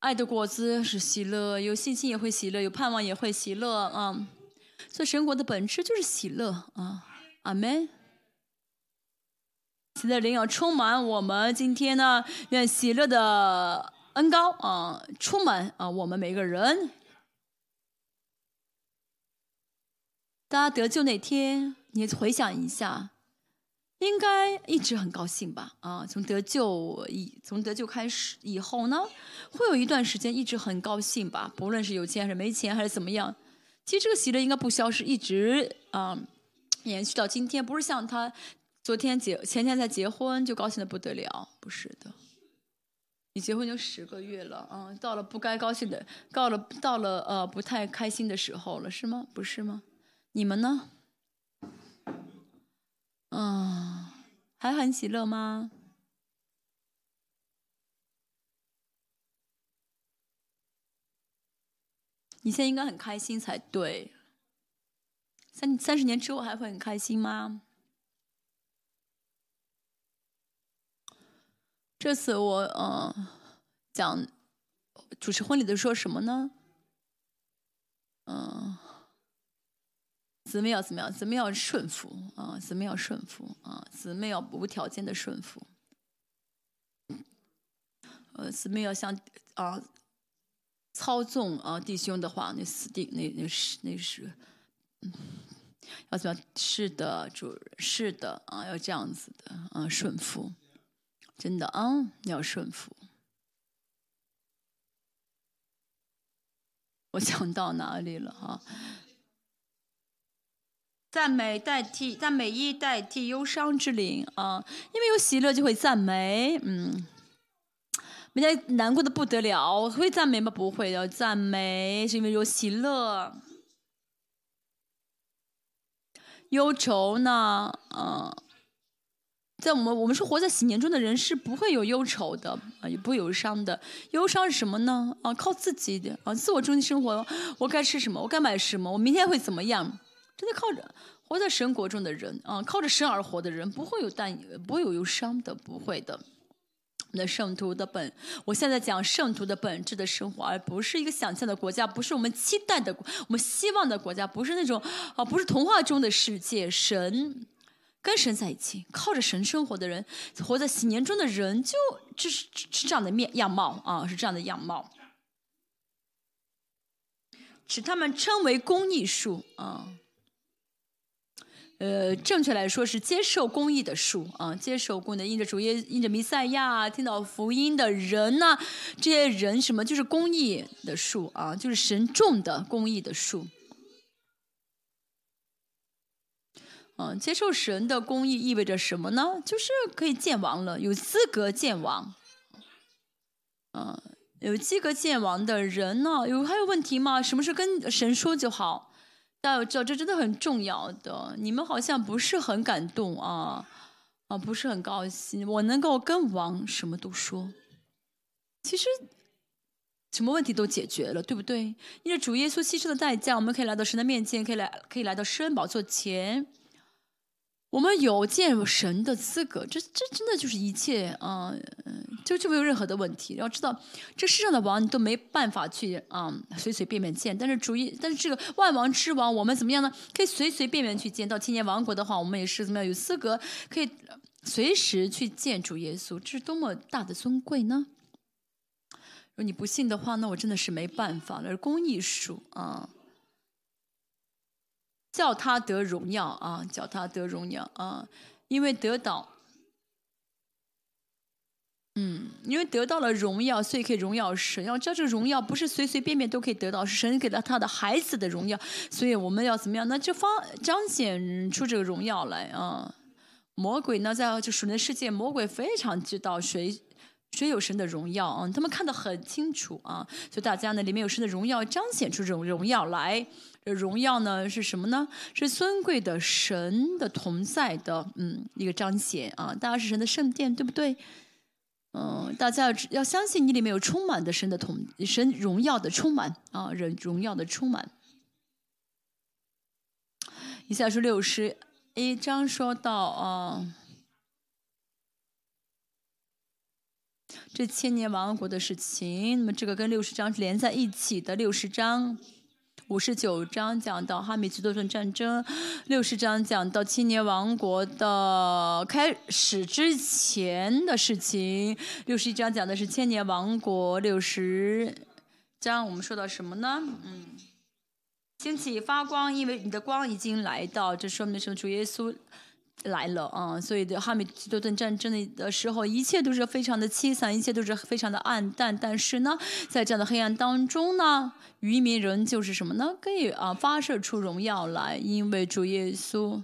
[SPEAKER 1] 爱的果子是喜乐，有信心也会喜乐，有盼望也会喜乐啊！所以神国的本质就是喜乐啊！阿门。现在灵要充满我们，今天呢，愿喜乐的恩高啊，充满啊我们每个人。大家得救那天，你回想一下，应该一直很高兴吧？啊，从得救以从得救开始以后呢，会有一段时间一直很高兴吧？不论是有钱还是没钱还是怎么样，其实这个喜乐应该不消失，一直啊延续到今天，不是像他。昨天结前天才结婚就高兴的不得了，不是的。你结婚就十个月了，嗯，到了不该高兴的，到了到了呃不太开心的时候了，是吗？不是吗？你们呢？嗯，还很喜乐吗？你现在应该很开心才对。三三十年之后还会很开心吗？这次我嗯讲主持婚礼的说什么呢？嗯，姊妹要怎么样？姊妹要顺服啊，姊妹要顺服啊，姊妹要无条件的顺服。呃，姊妹要像啊操纵啊弟兄的话，那死定那那是那是，嗯要怎么？是的，主是的啊，要这样子的啊，顺服。真的啊，要顺服。我想到哪里了啊？赞美代替赞美一代替忧伤之灵啊，因为有喜乐就会赞美，嗯，每天难过的不得了，会赞美吗？不会，的赞美是因为有喜乐。忧愁呢？嗯。在我们我们是活在喜年中的人，是不会有忧愁的啊，也不会有伤的。忧伤是什么呢？啊，靠自己的啊，自我中心生活。我该吃什么？我该买什么？我明天会怎么样？真的靠着活在神国中的人啊，靠着神而活的人，不会有担，不会有忧伤的，不会的。那圣徒的本，我现在讲圣徒的本质的生活，而不是一个想象的国家，不是我们期待的、我们希望的国家，不是那种啊，不是童话中的世界，神。跟神在一起，靠着神生活的人，活在喜年中的人，就就是是这样的面样貌啊，是这样的样貌。使他们称为公益树啊，呃，正确来说是接受公益的树啊，接受公的，因着主耶，因着弥赛亚，听到福音的人呢，这些人什么就是公益的树啊，就是神种的公益的树。嗯，接受神的公义意味着什么呢？就是可以见王了，有资格见王。嗯，有资格见王的人呢，有还有问题吗？什么事跟神说就好。大家知道，这真的很重要的。你们好像不是很感动啊，啊，不是很高兴。我能够跟王什么都说，其实什么问题都解决了，对不对？因为主耶稣牺牲的代价，我们可以来到神的面前，可以来，可以来到施恩宝座前。我们有见神的资格，这这真的就是一切啊，就就没有任何的问题。要知道，这世上的王你都没办法去啊随随便便见，但是主意，但是这个万王之王，我们怎么样呢？可以随随便便去见到千年王国的话，我们也是怎么样有资格可以随时去见主耶稣？这是多么大的尊贵呢？如果你不信的话，那我真的是没办法了。公益术啊。叫他得荣耀啊！叫他得荣耀啊！因为得到，嗯，因为得到了荣耀，所以可以荣耀神。要知道这个荣耀不是随随便便都可以得到，是神给了他的孩子的荣耀。所以我们要怎么样？那就方彰显出这个荣耀来啊！魔鬼呢，在就属灵世界，魔鬼非常知道谁。谁有神的荣耀啊？他们看得很清楚啊！所以大家呢，里面有神的荣耀，彰显出这种荣耀来。荣耀呢是什么呢？是尊贵的神的同在的，嗯，一个彰显啊！大家是神的圣殿，对不对？嗯，大家要要相信你里面有充满的神的同神荣耀的充满啊，人荣耀的充满。以下是六十一章说到啊。这千年王国的事情，那么这个跟六十章是连在一起的。六十章、五十九章讲到哈米吉多顿战争，六十章讲到千年王国的开始之前的事情，六十一章讲的是千年王国。六十章我们说到什么呢？嗯，兴起发光，因为你的光已经来到，这说明什么？主耶稣。来了啊！所以的哈米吉多顿战争的时候，一切都是非常的凄惨，一切都是非常的暗淡。但是呢，在这样的黑暗当中呢，渔民人就是什么呢？可以啊发射出荣耀来，因为主耶稣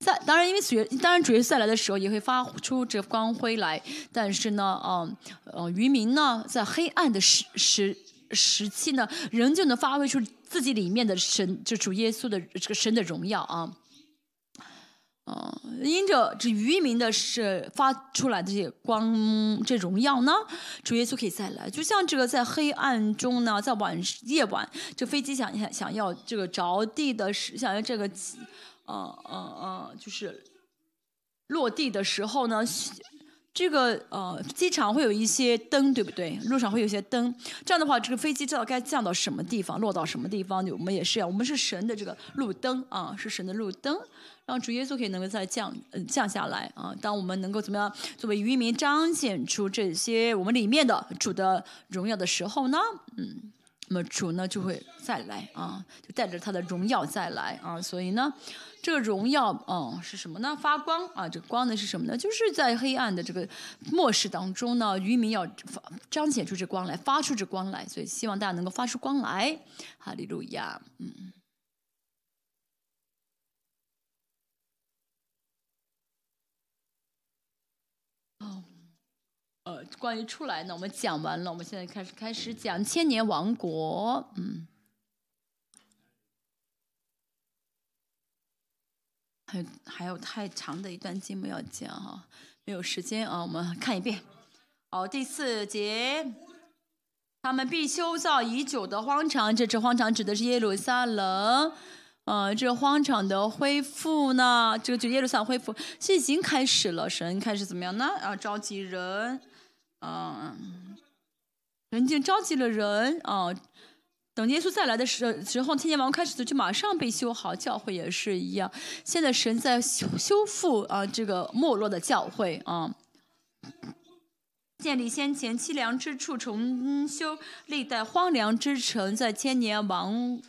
[SPEAKER 1] 在。当然，因为主当然主耶稣再来的时候也会发出这光辉来。但是呢，啊呃，渔民呢，在黑暗的时时时期呢，仍旧能发挥出自己里面的神，就主耶稣的这个神的荣耀啊。啊，因着这渔民的是发出来的这光，这荣耀呢，主耶稣可以再来。就像这个在黑暗中呢，在晚夜晚，这飞机想想想要这个着地的时，想要这个，呃呃呃，就是落地的时候呢，这个呃机场会有一些灯，对不对？路上会有一些灯，这样的话，这个飞机知道该降到什么地方，落到什么地方。我们也是，我们是神的这个路灯啊，是神的路灯。让主耶稣可以能够再降，呃降下来啊！当我们能够怎么样作为渔民彰显出这些我们里面的主的荣耀的时候呢？嗯，那么主呢就会再来啊，就带着他的荣耀再来啊！所以呢，这荣耀嗯是什么呢？发光啊！这光呢是什么呢？就是在黑暗的这个末世当中呢，渔民要发彰显出这光来，发出这光来。所以希望大家能够发出光来，哈利路亚！嗯。呃，关于出来呢，我们讲完了，我们现在开始开始讲千年王国。嗯，还还有太长的一段经文要讲哈，没有时间啊，我们 看一遍。好，第四节，他们必修造已久的荒场，这只荒场指的是耶路撒冷。呃，这荒场的恢复呢，这个就耶路撒冷恢复是已经开始了，神开始怎么样呢？啊，召集人。嗯，人家召集了人啊，等耶稣再来的时时候，千年王开始就马上被修好，教会也是一样。现在神在修修复啊，这个没落的教会啊，建立先前凄凉之处，重修历代荒凉之城，在千年王。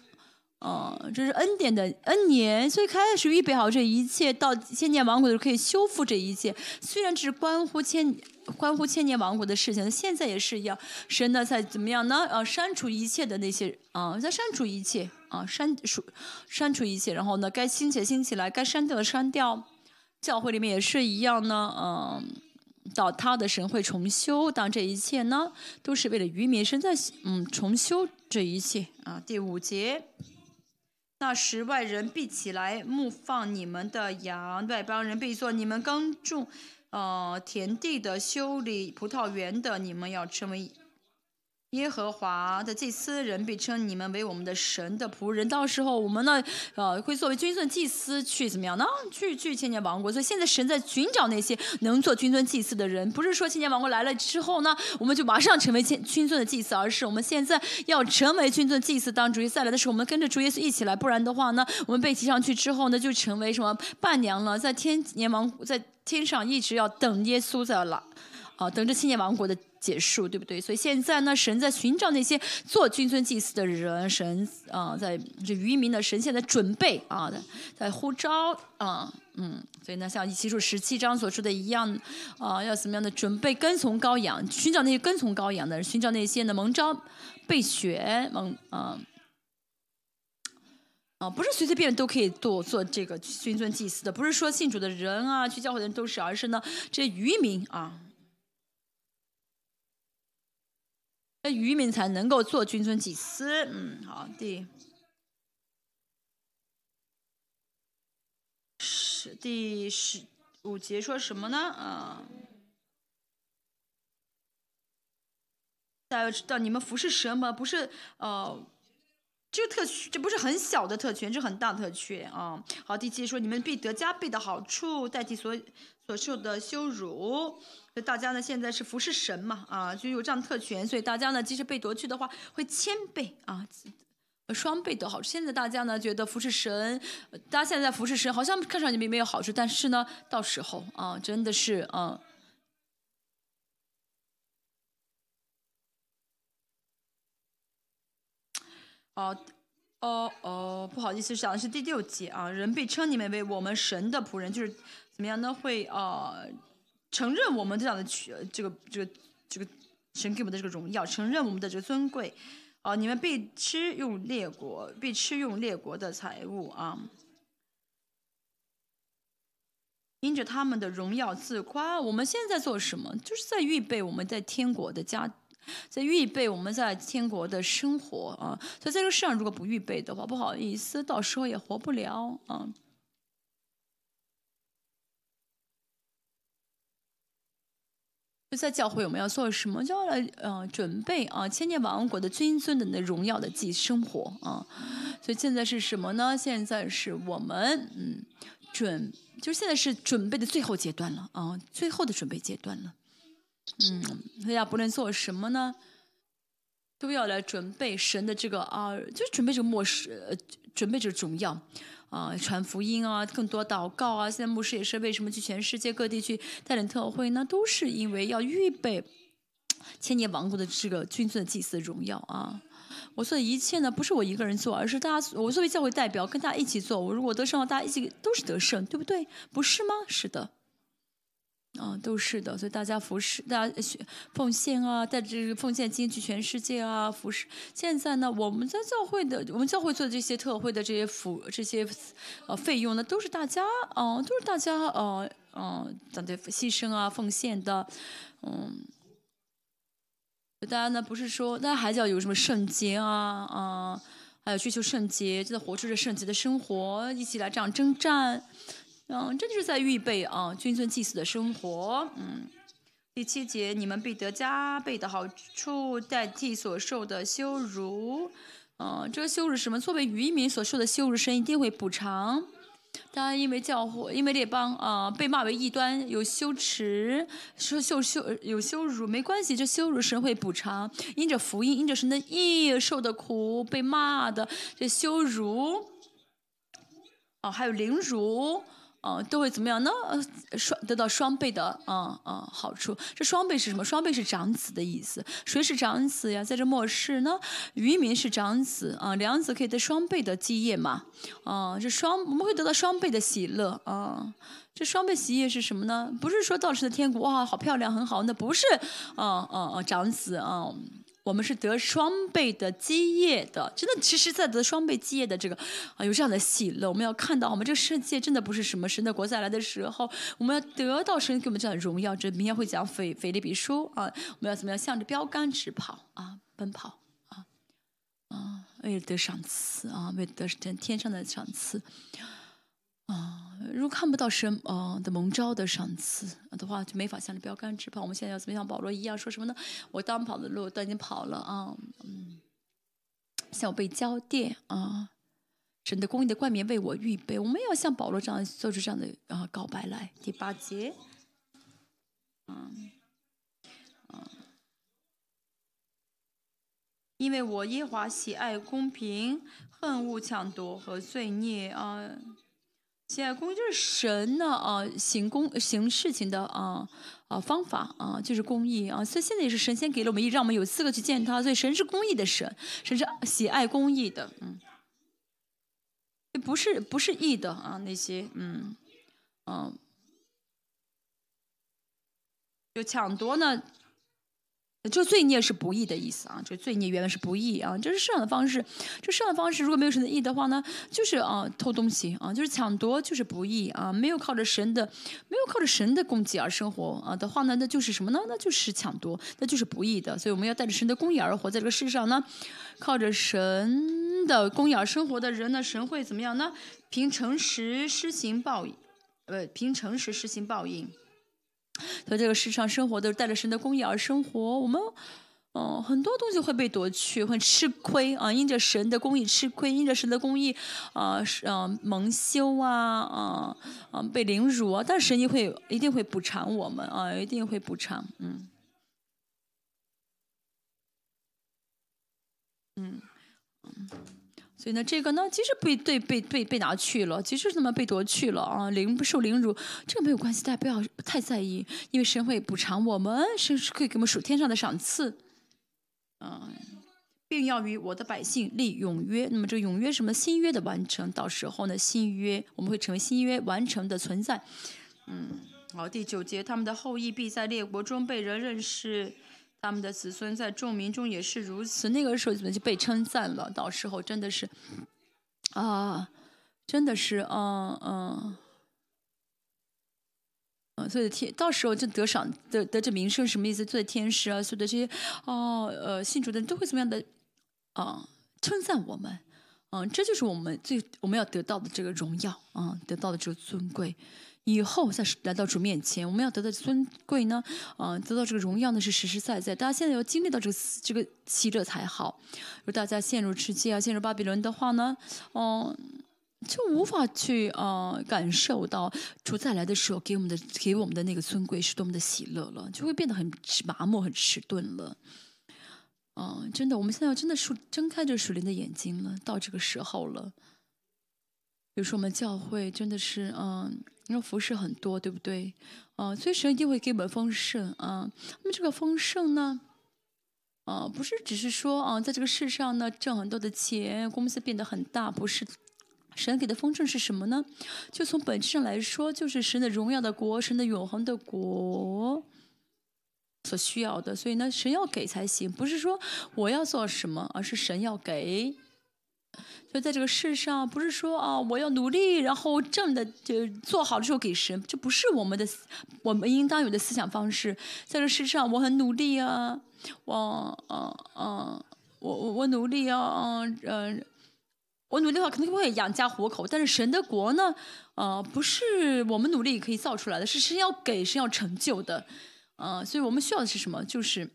[SPEAKER 1] 哦，这是恩典的恩年，所以开始预备好这一切，到千年王国的时候可以修复这一切。虽然只是关乎千关乎千年王国的事情，现在也是一样。神呢，在怎么样呢？呃，删除一切的那些啊，在删除一切啊，删除删除一切，然后呢，该兴起兴起来，该删掉的删掉。教会里面也是一样呢，嗯，到他的神会重修，当这一切呢，都是为了渔民，神在嗯重修这一切啊。第五节。那时外人必起来牧放你们的羊，外邦人必做你们耕种，呃田地的修理葡萄园的，你们要成为。耶和华的祭司人必称你们为我们的神的仆人，到时候我们呢，呃，会作为君尊祭司去怎么样呢？去去千年王国。所以现在神在寻找那些能做君尊祭司的人，不是说千年王国来了之后呢，我们就马上成为千君尊的祭司，而是我们现在要成为君尊祭司。当主耶稣再来的时候，我们跟着主耶稣一起来，不然的话呢，我们被提上去之后呢，就成为什么伴娘了，在天年王在天上一直要等耶稣再来。啊，等着千年王国的结束，对不对？所以现在呢，神在寻找那些做君尊祭祀的人，神啊，在这渔民的神现在准备啊，在呼召啊，嗯，所以呢，像七书十七章所说的一样啊，要怎么样的准备跟从羔羊，寻找那些跟从羔羊的人，寻找那些呢蒙召被选蒙啊。啊，不是随随便便都可以做做这个君尊祭祀的，不是说信主的人啊，去教会的人都是，而是呢，这渔民啊，这渔民才能够做君尊祭司。嗯，好，第十第十五节说什么呢？啊，大家要知道，你们服侍神吗？不是，呃。这个特权，这不是很小的特权，这很大的特权啊！好，第七说，你们必得加倍的好处，代替所所受的羞辱。所以大家呢，现在是服侍神嘛，啊，就有这样特权。所以大家呢，即使被夺去的话，会千倍啊，双倍的好处。现在大家呢，觉得服侍神，大家现在服侍神，好像看上去没没有好处，但是呢，到时候啊，真的是啊，哦，哦哦，不好意思，讲的是第六节啊。人被称你们为我们神的仆人，就是怎么样呢？会啊，承认我们这样的取这个这个这个神给我们的这个荣耀，承认我们的这个尊贵啊。你们被吃用列国，被吃用列国的财物啊，因着他们的荣耀自夸。我们现在做什么？就是在预备我们在天国的家。在预备我们在天国的生活啊，所以在这个世上如果不预备的话，不好意思，到时候也活不了啊。就在教会我们要做什么？就要来呃准备啊，千年王国的君尊的那荣耀的祭生活啊。所以现在是什么呢？现在是我们嗯准，就是现在是准备的最后阶段了啊，最后的准备阶段了。嗯，大家不论做什么呢，都要来准备神的这个啊，就准备这个末世，准备这个荣耀啊，传福音啊，更多祷告啊。现在牧师也是为什么去全世界各地去带领特会呢？都是因为要预备千年王国的这个君尊的祭祀的荣耀啊。我做的一切呢，不是我一个人做，而是大家，我作为教会代表跟大家一起做。我如果得胜了，大家一起都是得胜，对不对？不是吗？是的。啊，都是的，所以大家服侍，大家奉献啊，带着奉献金去全世界啊，服侍。现在呢，我们在教会的，我们教会做的这些特会的这些服这些呃费用呢，都是大家，嗯，都是大家，呃，嗯，咱的牺牲啊，奉献的，嗯。大家呢，不是说大家还是要有什么圣洁啊，啊，还有追求圣洁，就在活出这圣洁的生活，一起来这样征战。嗯，这就是在预备啊，君尊祭祀的生活。嗯，第七节，你们必得加倍的好处，代替所受的羞辱。嗯，这个羞辱什么？作为渔民所受的羞辱，神一定会补偿。当然因为教会，因为列邦啊，被骂为异端，有羞耻，说羞羞有羞辱，没关系，这羞辱神会补偿。因着福音，因着神的义受的苦，被骂的这羞辱，哦，还有凌辱。哦，都会怎么样呢？双得到双倍的啊啊好处。这双倍是什么？双倍是长子的意思。谁是长子呀？在这末世呢？渔民是长子啊，两子可以得双倍的基业嘛？啊，这双我们会得到双倍的喜乐啊。这双倍喜业是什么呢？不是说到时的天国哇，好漂亮，很好，那不是啊啊啊长子啊。我们是得双倍的基业的，真的，其实，在得双倍基业的这个啊，有这样的喜乐。我们要看到，我们这个世界真的不是什么神的国再来的时候，我们要得到神给我们这样的荣耀。这明天会讲腓腓利比书啊，我们要怎么样向着标杆直跑啊，奔跑啊啊，为了得赏赐啊，为了得天天上的赏赐。啊，啊如果看不到神啊的蒙召的赏赐的话，就没法向着标杆直跑。我们现在要怎么像保罗一样说什么呢？我当跑的路都已经跑了啊，嗯，像我被浇奠啊，神的公义的冠冕为我预备。我们要像保罗这样做出这样的啊告白来。第八节，嗯，嗯，因为我耶华喜爱公平，恨恶抢夺和罪孽啊。爱公义就是神呢啊行公行事情的啊啊方法啊就是公义啊，所以现在也是神仙给了我们，让我们有资格去见他，所以神是公义的神，神是喜爱公义的，嗯，不是不是义的啊那些嗯嗯，就抢夺呢。就罪孽是不义的意思啊，这罪孽原来是不义啊，这是摄养的方式。这摄养的方式如果没有神的义的话呢，就是啊偷东西啊，就是抢夺，就是不义啊。没有靠着神的，没有靠着神的供给而生活啊的话呢，那就是什么呢？那就是抢夺，那就是不义的。所以我们要带着神的公义而活在这个世上呢，靠着神的公义而生活的人呢，神会怎么样呢？凭诚实施行报应，呃，凭诚实施行报应。在这个世上生活的带着神的公义而生活，我们，嗯，很多东西会被夺去，会吃亏啊，因着神的公义吃亏，因着神的公义，啊，是啊，蒙羞啊，啊，啊，被凌辱啊，但是神一会一定会补偿我们啊，一定会补偿，嗯，嗯，嗯。所以呢，这个呢，即使被对被被被拿去了，即使怎么被夺去了啊，凌不受凌辱，这个没有关系，大家不要太在意，因为神会补偿我们，神是可以给我们数天上的赏赐，嗯，并要与我的百姓立永约。那么这个永约什么？新约的完成，到时候呢，新约我们会成为新约完成的存在。嗯，好，第九节，他们的后裔必在列国中被人认识。他们的子孙在众民中也是如此，那个时候怎么就被称赞了？到时候真的是，啊，真的是，嗯嗯，嗯，所以天到时候就得赏得得这名声什么意思？做天使啊，所有的这些哦呃信主的人都会怎么样的啊称赞我们？嗯，这就是我们最我们要得到的这个荣耀啊，得到的这个尊贵。以后再来到主面前，我们要得到尊贵呢，啊，得到这个荣耀呢是实实在在。大家现在要经历到这个这个喜乐才好。如果大家陷入世界啊，陷入巴比伦的话呢，嗯，就无法去啊感受到主再来的时候给我们的给我们的那个尊贵是多么的喜乐了，就会变得很麻木、很迟钝了。嗯，真的，我们现在要真的是睁开这属灵的眼睛了，到这个时候了。比如说我们教会真的是嗯。因为服饰很多，对不对？啊，所以神一定会给我们丰盛啊。那么这个丰盛呢，啊，不是只是说啊，在这个世上呢挣很多的钱，公司变得很大，不是。神给的丰盛是什么呢？就从本质上来说，就是神的荣耀的国，神的永恒的国所需要的。所以呢，神要给才行，不是说我要做什么，而是神要给。就在这个世上，不是说啊，我要努力，然后挣的就做好了之后给神，这不是我们的我们应当有的思想方式。在这世上，我很努力啊，我嗯嗯，我我努力啊，嗯嗯，我努力的话肯定会养家糊口。但是神的国呢，呃，不是我们努力可以造出来的，是神要给，神要成就的，嗯，所以我们需要的是什么？就是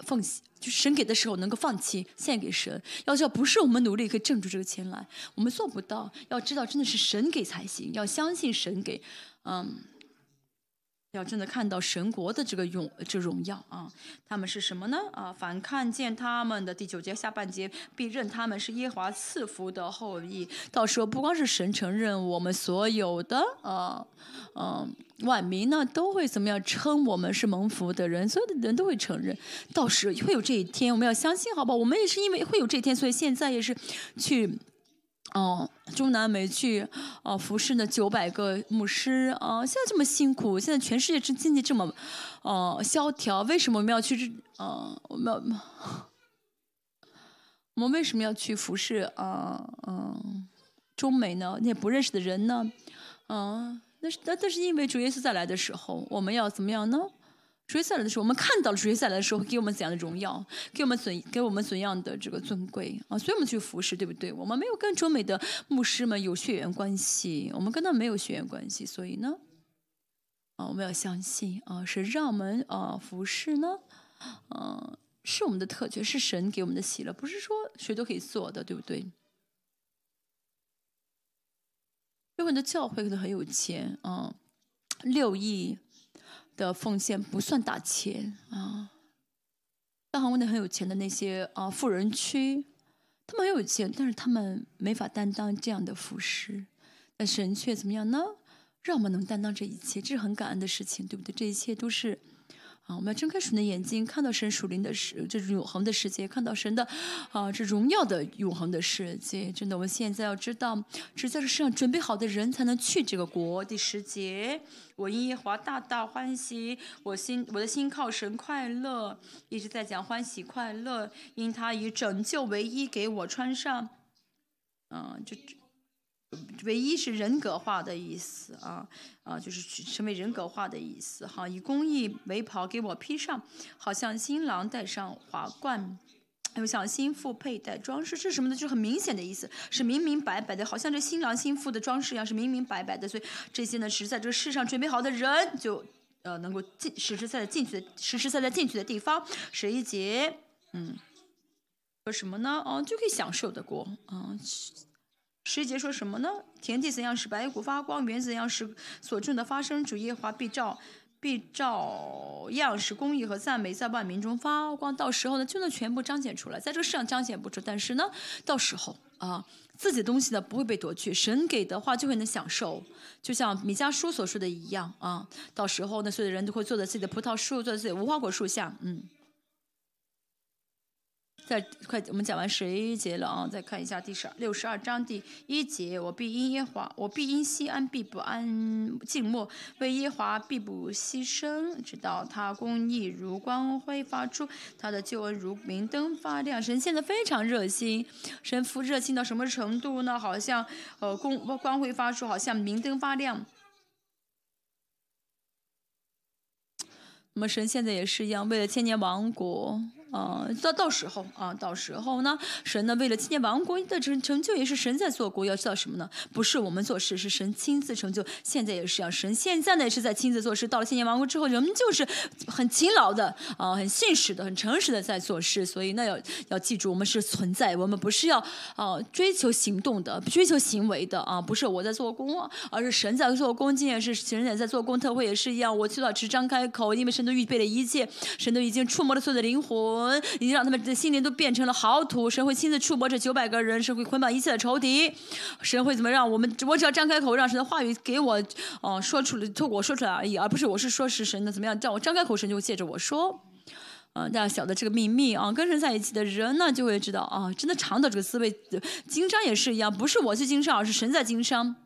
[SPEAKER 1] 奉献。就是神给的时候能够放弃献给神，要知道不是我们努力可以挣出这个钱来，我们做不到。要知道真的是神给才行，要相信神给，嗯。要真的看到神国的这个荣这荣耀啊，他们是什么呢？啊，凡看见他们的第九节下半节，必认他们是耶华赐福的后裔。到时候不光是神承认，我们所有的啊，嗯，万民呢都会怎么样称我们是蒙福的人，所有的人都会承认。到时会有这一天，我们要相信，好不好？我们也是因为会有这一天，所以现在也是去。哦，中南美去哦服侍那九百个牧师啊，现在这么辛苦，现在全世界这经济这么哦萧条，为什么我们要去这？呃，我们要 我们为什么要去服侍啊？嗯，中美呢？那些不认识的人呢？嗯，那是那那是因为主耶稣再来的时候，我们要怎么样呢？主耶稣来的时候，我们看到了主耶稣来的时候给我们怎样的荣耀，给我们怎给我们怎样的这个尊贵啊！所以我们去服侍，对不对？我们没有跟中美的牧师们有血缘关系，我们跟他没有血缘关系，所以呢，啊，我们要相信啊，是让我们啊服侍呢，嗯，是我们的特权，是神给我们的喜乐，不是说谁都可以做的，对不对？有很多教会可能很有钱啊，六亿。的奉献不算大钱啊，大韩国那很有钱的那些啊富人区，他们很有钱，但是他们没法担当这样的服饰。那神却怎么样呢？让我们能担当这一切，这是很感恩的事情，对不对？这一切都是。啊，我们要睁开神的眼睛，看到神属灵的世，这种永恒的世界，看到神的啊，这荣耀的永恒的世界。真的，我们现在要知道，只在这世上准备好的人才能去这个国。第十节，我因耶华大大欢喜，我心我的心靠神快乐，一直在讲欢喜快乐，因他以拯救为衣给我穿上。嗯，就。唯一是人格化的意思啊啊，就是成为人格化的意思哈。以公益为袍给我披上，好像新郎戴上华冠，又像新妇佩戴装饰，这是什么呢？就很明显的意思，是明明白白的，好像这新郎新妇的装饰一样，是明明白白的。所以这些呢，是在这个世上准备好的人，就呃能够进实实在在进去的，实实在在进去的地方。十一节，嗯，说什么呢？哦，就可以享受的过，嗯。十节说什么呢？田地怎样使白骨发光，原怎样使所种的发生，主耶华必照必照样使公义和赞美在万民中发光。到时候呢，就能全部彰显出来，在这个世上彰显不出，但是呢，到时候啊，自己的东西呢不会被夺去，神给的话就会能享受，就像米迦书所说的一样啊。到时候呢，所有的人都会坐在自己的葡萄树，坐在自己无花果树下，嗯。再快，我们讲完十一节了啊！再看一下第十六十二章第一节：我必因耶华，我必因西安必不安静默，为耶华必不牺牲，直到他公义如光辉发出，他的救恩如明灯发亮。神现在非常热心，神父热心到什么程度呢？好像呃光光辉发出，好像明灯发亮。那么神现在也是一样，为了千年王国。啊，到到时候啊，到时候呢，神呢为了纪念王国的成成就，也是神在做国。要知道什么呢？不是我们做事，是神亲自成就。现在也是一样，神现在呢也是在亲自做事。到了纪念王国之后，人们就是很勤劳的啊，很信实的，很诚实的在做事。所以那要要记住，我们是存在，我们不是要啊追求行动的，追求行为的啊，不是我在做工，而是神在做工。今天是神也在做工，特会也是一样。我去到只张开口，因为神都预备了一切，神都已经触摸了所有的灵魂。已经让他们的心灵都变成了好土，神会亲自触摸这九百个人，神会捆绑一切的仇敌，神会怎么让我们？我只要张开口，让神的话语给我，哦，说出来，透过我说出来而已，而不是我是说是神的怎么样？叫我张开口，神就会借着我说，嗯，大家晓得这个秘密啊，跟神在一起的人呢，就会知道啊，真的尝到这个滋味。经商也是一样，不是我去经商，而是神在经商。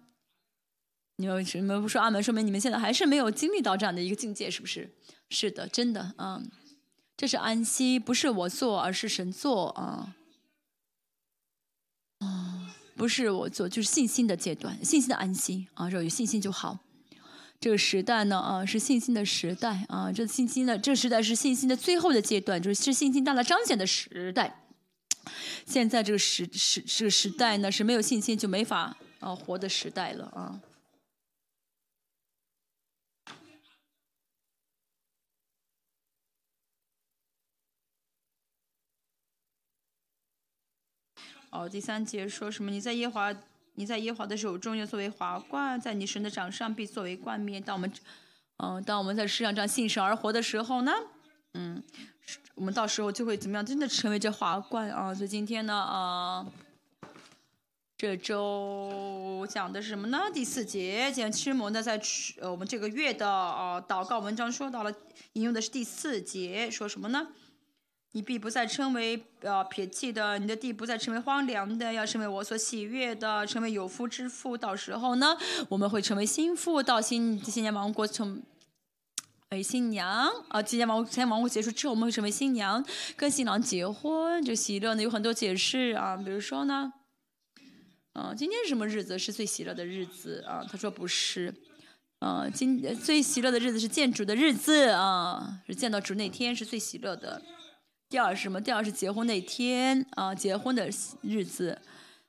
[SPEAKER 1] 你们什么不说阿门？说明你们现在还是没有经历到这样的一个境界，是不是？是的，真的，嗯。这是安息，不是我做，而是神做啊！啊，不是我做，就是信心的阶段，信心的安息啊！只要有信心就好。这个时代呢，啊，是信心的时代啊！这信心的，这时代是信心的最后的阶段，就是信心大大彰显的时代。现在这个时时这个时代呢，是没有信心就没法啊活的时代了啊！哦，第三节说什么？你在耶华，你在耶华的手中要作为华冠，在你神的掌上必作为冠冕。当我们，嗯，当我们在世上这样信神而活的时候呢，嗯，我们到时候就会怎么样？真的成为这华冠啊！所以今天呢，啊，这周讲的是什么呢？第四节讲吃摩呢，在呃我们这个月的啊祷告文章说到了，引用的是第四节，说什么呢？你必不再称为呃撇弃的，你的地不再成为荒凉的，要成为我所喜悦的，成为有夫之妇。到时候呢，我们会成为新妇，到新新年王国成为新娘啊。今年王新年王国结束之后，我们会成为新娘，跟新郎结婚。这喜乐呢有很多解释啊，比如说呢，啊，今天是什么日子是最喜乐的日子啊？他说不是，啊，今最喜乐的日子是见主的日子啊，是见到主那天是最喜乐的。第二是什么？第二是结婚那天啊，结婚的日子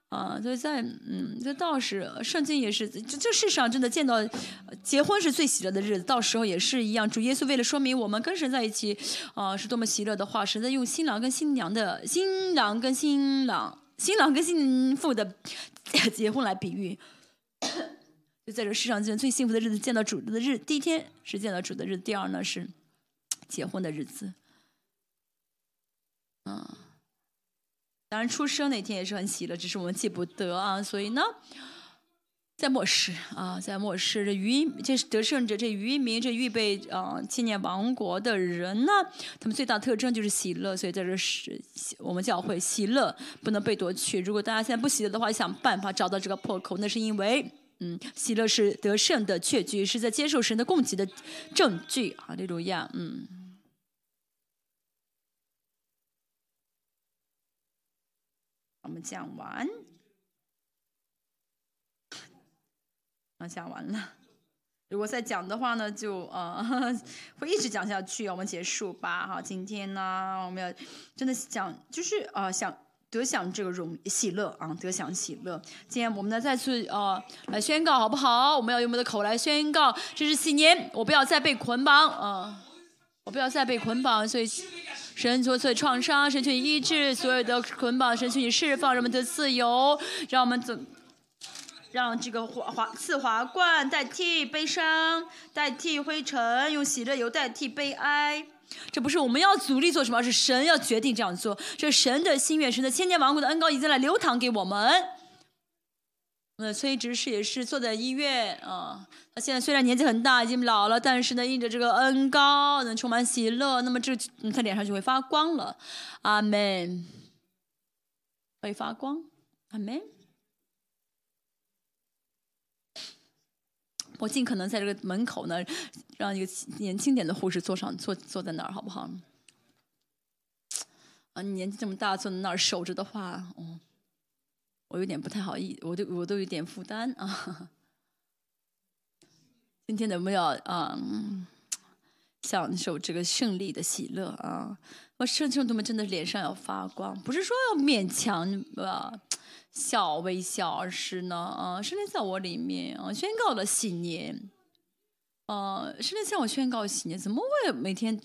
[SPEAKER 1] 啊，所以在嗯，这倒是圣经也是，这这世上真的见到结婚是最喜乐的日子，到时候也是一样。主耶稣为了说明我们跟神在一起啊是多么喜乐的话，神在用新郎跟新娘的新郎跟新郎新郎跟新妇的结婚来比喻，就在这世上见最幸福的日子，见到主的日，第一天是见到主的日子，第二呢是结婚的日子。嗯，当然出生那天也是很喜乐，只是我们记不得啊。所以呢，在末世啊，在末世，这渔这是得胜者，这渔民，这预备啊纪念王国的人呢，他们最大特征就是喜乐，所以在这是我们教会喜乐不能被夺去。如果大家现在不喜乐的话，想办法找到这个破口，那是因为嗯，喜乐是得胜的确据，是在接受神的供给的证据啊，这种样嗯。我们讲完。啊讲完了，如果再讲的话呢，就呃 会一直讲下去。我们结束吧，哈，今天呢，我们要真的讲，就是呃想得享这个荣喜乐啊，得享喜乐。今天我们呢再次呃来宣告，好不好？我们要用我们的口来宣告，这是新年，我不要再被捆绑啊，我不要再被捆绑。所以神所有创伤，神去医治所有的捆绑，神去你释放人们的自由，让我们走。让这个华华赐华冠代替悲伤，代替灰尘，用喜乐油代替悲哀。这不是我们要阻力做什么，而是神要决定这样做。这神的心愿，神的千年王国的恩膏已经来流淌给我们。那崔执事也是坐在医院啊，他现在虽然年纪很大，已经老了，但是呢，印着这个恩高，能充满喜乐，那么这他脸上就会发光了。阿门。会发光。阿门。我尽可能在这个门口呢，让一个年轻点的护士坐上坐坐在那儿，好不好？啊，你年纪这么大，坐在那儿守着的话，哦，我有点不太好意，我都我都有点负担啊。今天有没有啊？享受这个胜利的喜乐啊！我圣兄弟们真的脸上要发光，不是说要勉强啊。笑微笑，而是呢，啊，圣灵在我里面啊，宣告了喜年，啊，圣灵向我宣告喜年，怎么会每天，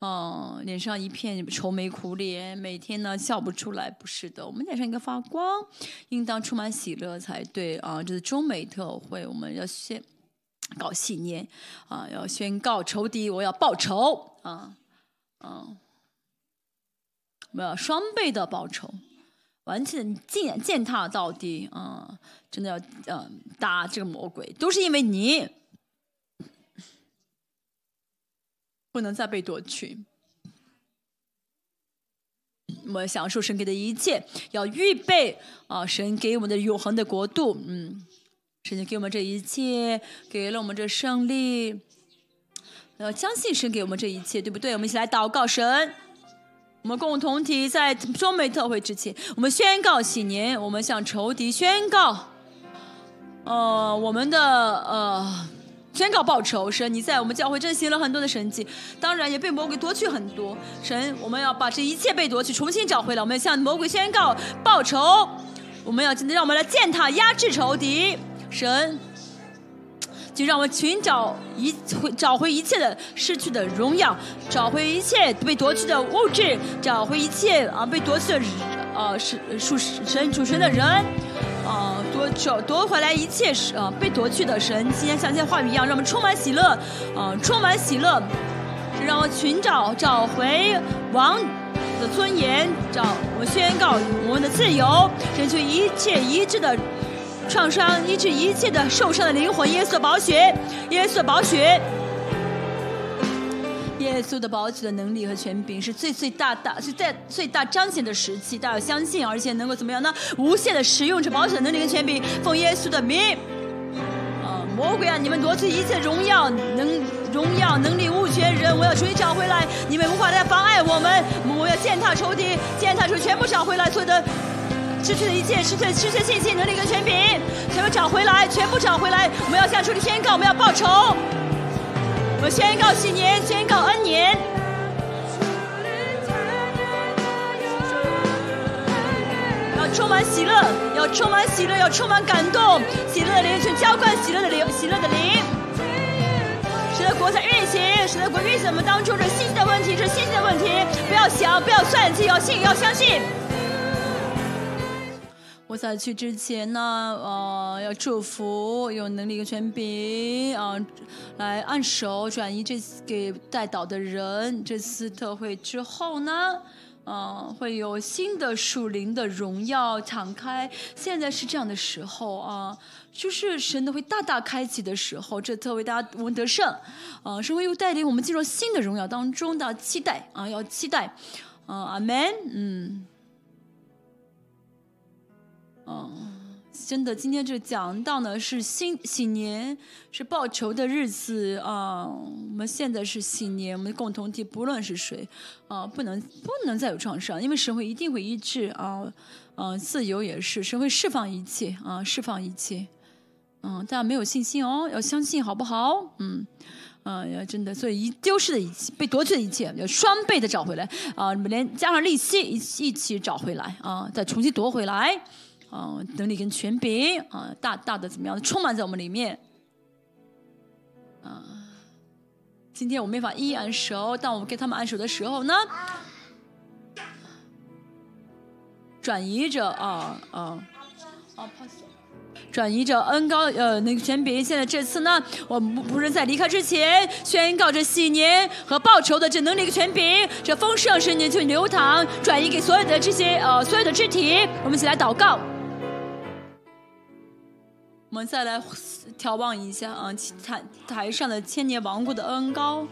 [SPEAKER 1] 嗯，脸上一片愁眉苦脸，每天呢笑不出来？不是的，我们脸上应该发光，应当充满喜乐才对啊！这是中美特会，我们要宣搞信念啊，要宣告仇敌，我要报仇啊，嗯，我要双倍的报仇。完全践践踏到底啊！真的要嗯打这个魔鬼，都是因为你不能再被夺取。我们享受神给的一切，要预备啊！神给我们的永恒的国度，嗯，神给我们这一切，给了我们这胜利。要相信神给我们这一切，对不对？我们一起来祷告神。我们共同体在中美特会之前，我们宣告喜年，我们向仇敌宣告，呃，我们的呃，宣告报仇。神，你在我们教会振行了很多的神迹，当然也被魔鬼夺去很多。神，我们要把这一切被夺去重新找回来。我们要向魔鬼宣告报仇，我们要今天让我们来践踏压制仇敌。神。就让我们寻找一找回一切的失去的荣耀，找回一切被夺去的物质，找回一切啊被夺去的呃是属神主神的人，啊夺夺回来一切是啊被夺去的神。今天像今天话语一样，让我们充满喜乐，呃充满喜乐，让我寻找找回王的尊严，找我宣告我们的自由，争取一切一致的。创伤医治一切的受伤的灵魂，耶稣的宝血，耶稣的宝血，耶稣的宝血的能力和权柄是最最大大是在最大彰显的时期，大家要相信，而且能够怎么样呢？无限的使用这宝血的能力和权柄，奉耶稣的名。啊，魔鬼啊，你们夺取一切荣耀、能荣耀、能力、物权、人，我要重新找回来，你们无法再妨碍我们，我要践踏仇敌，践踏仇全部找回来，所有的。失去的一切，失去失去信心、能力跟权柄，全部找回来，全部找回来！我们要向主的宣告，我们要报仇。我们宣告新年，宣告恩年。要充满喜乐，要充满喜乐，要充满感动。喜乐的灵去浇灌喜乐的灵，喜乐的灵，使得国在运行，使得国运行。我们当中这新的问题，这新的问题，不要想，不要算计，要信，要相信。我在去之前呢，呃，要祝福有能力的权柄啊，来按手转移这给带导的人。这次特会之后呢，嗯，会有新的属灵的荣耀敞开。现在是这样的时候啊，就是神的会大大开启的时候，这特为大家我们得胜。啊，神会又带领我们进入新的荣耀当中的期待啊，要期待。啊，阿门。嗯，嗯。真的，今天就讲到呢是新新年，是报仇的日子啊！我们现在是新年，我们的共同体不论是谁啊，不能不能再有创伤，因为神会一定会医治啊，嗯，自由也是，神会释放一切啊，释放一切。嗯，大家没有信心哦，要相信好不好？嗯，啊，要真的，所以一丢失的一切，被夺去的一切，要双倍的找回来啊！你们连加上利息一一起找回来啊，再重新夺回来。啊，能力跟权柄啊，大大的怎么样，充满在我们里面。啊，今天我没法一一按手，当我们给他们按手的时候呢，转移着啊啊啊，转移着恩高呃那个权柄。现在这次呢，我们不是在离开之前宣告着喜年和报仇的这能力跟权柄，这丰盛圣年就流淌，转移给所有的这些呃所有的肢体。我们一起来祷告。我们再来眺望一下啊，台台上的千年王国的恩高，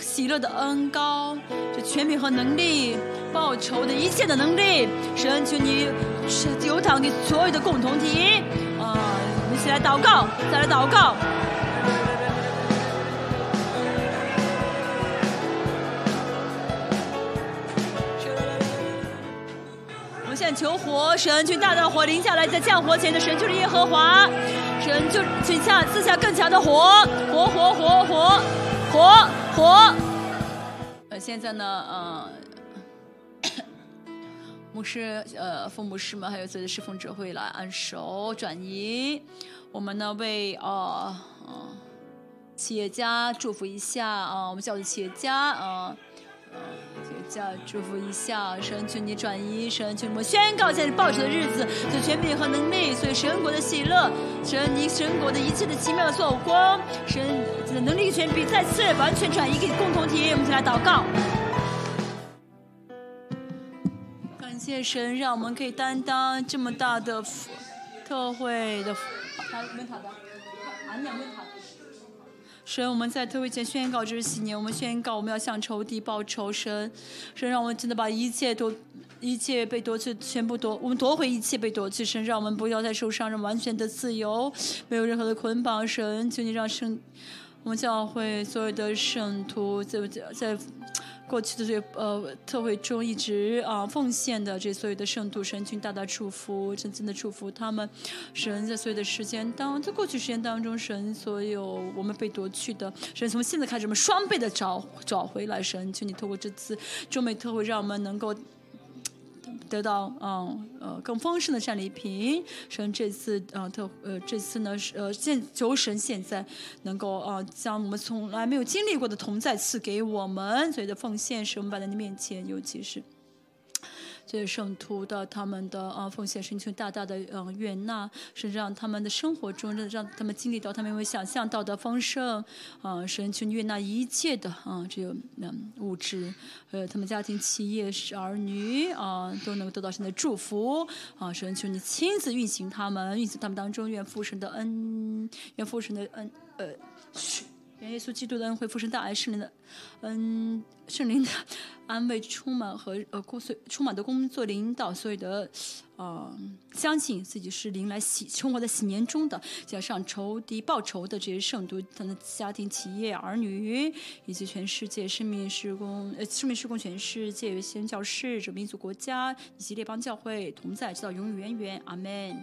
[SPEAKER 1] 喜乐的恩高，这权柄和能力，报仇的一切的能力，神求你是流淌给所有的共同体啊！我们一起来祷告，再来祷告。我们先求火神，去大大火临下来，在降火前的神就是耶和华，神就请下赐下更强的火，火火火火火火。呃，现在呢，呃，牧师，呃，父牧师们还有自己的侍奉者会来按手转移。我们呢为呃呃企业家祝福一下啊，我们叫做企业家啊。叫祝福一下，神求你转移，神求我们宣告现在报仇的日子，就权柄和能力，所以神国的喜乐，神你神国的一切的奇妙的做光，神的能力权柄再次完全转移给共同体，我们一起来祷告。感谢神，让我们可以担当这么大的福特会的，他问他的，俺俩问他。神，我们在特会前宣告这是新年，我们宣告我们要向仇敌报仇。神，神让我们真的把一切都，一切被夺去，全部夺，我们夺回一切被夺去。神，让我们不要再受伤，让完全的自由，没有任何的捆绑。神，请你让圣，我们教会所有的圣徒在在。过去的这呃特会中一直啊奉献的这所有的圣徒神君大大祝福，真正的祝福他们。神在所有的时间当在过去时间当中，神所有我们被夺去的，神从现在开始我们双倍的找找回来。神，请你透过这次中美特会，让我们能够。得到嗯呃更丰盛的战利品，神这次呃特呃这次呢是呃现求神现在能够呃将我们从来没有经历过的同在赐给我们，所以的奉献是我们摆在你面前，尤其是。这些圣徒的他们的啊奉献，神求大大的嗯悦纳，是让他们的生活中，让他们经历到他们没有想象到的丰盛啊，神求悦纳一切的啊，这个嗯物质，呃，他们家庭、企业、儿女啊，都能够得到神的祝福啊，神求你亲自运行他们，运行他们当中，愿父神的恩，愿父神的恩，呃。愿耶稣基督的恩惠、父神大爱、圣灵的，嗯，圣灵的安慰充满和呃工作充满的工作领导，所有的呃，相信自己是灵来喜生活在喜年中的，加上仇敌报仇的这些圣徒，他的家庭、企业、儿女，以及全世界生命施工呃生命施工全世界宣教士、这民族国家以及列邦教会同在，直到永永远远，阿门。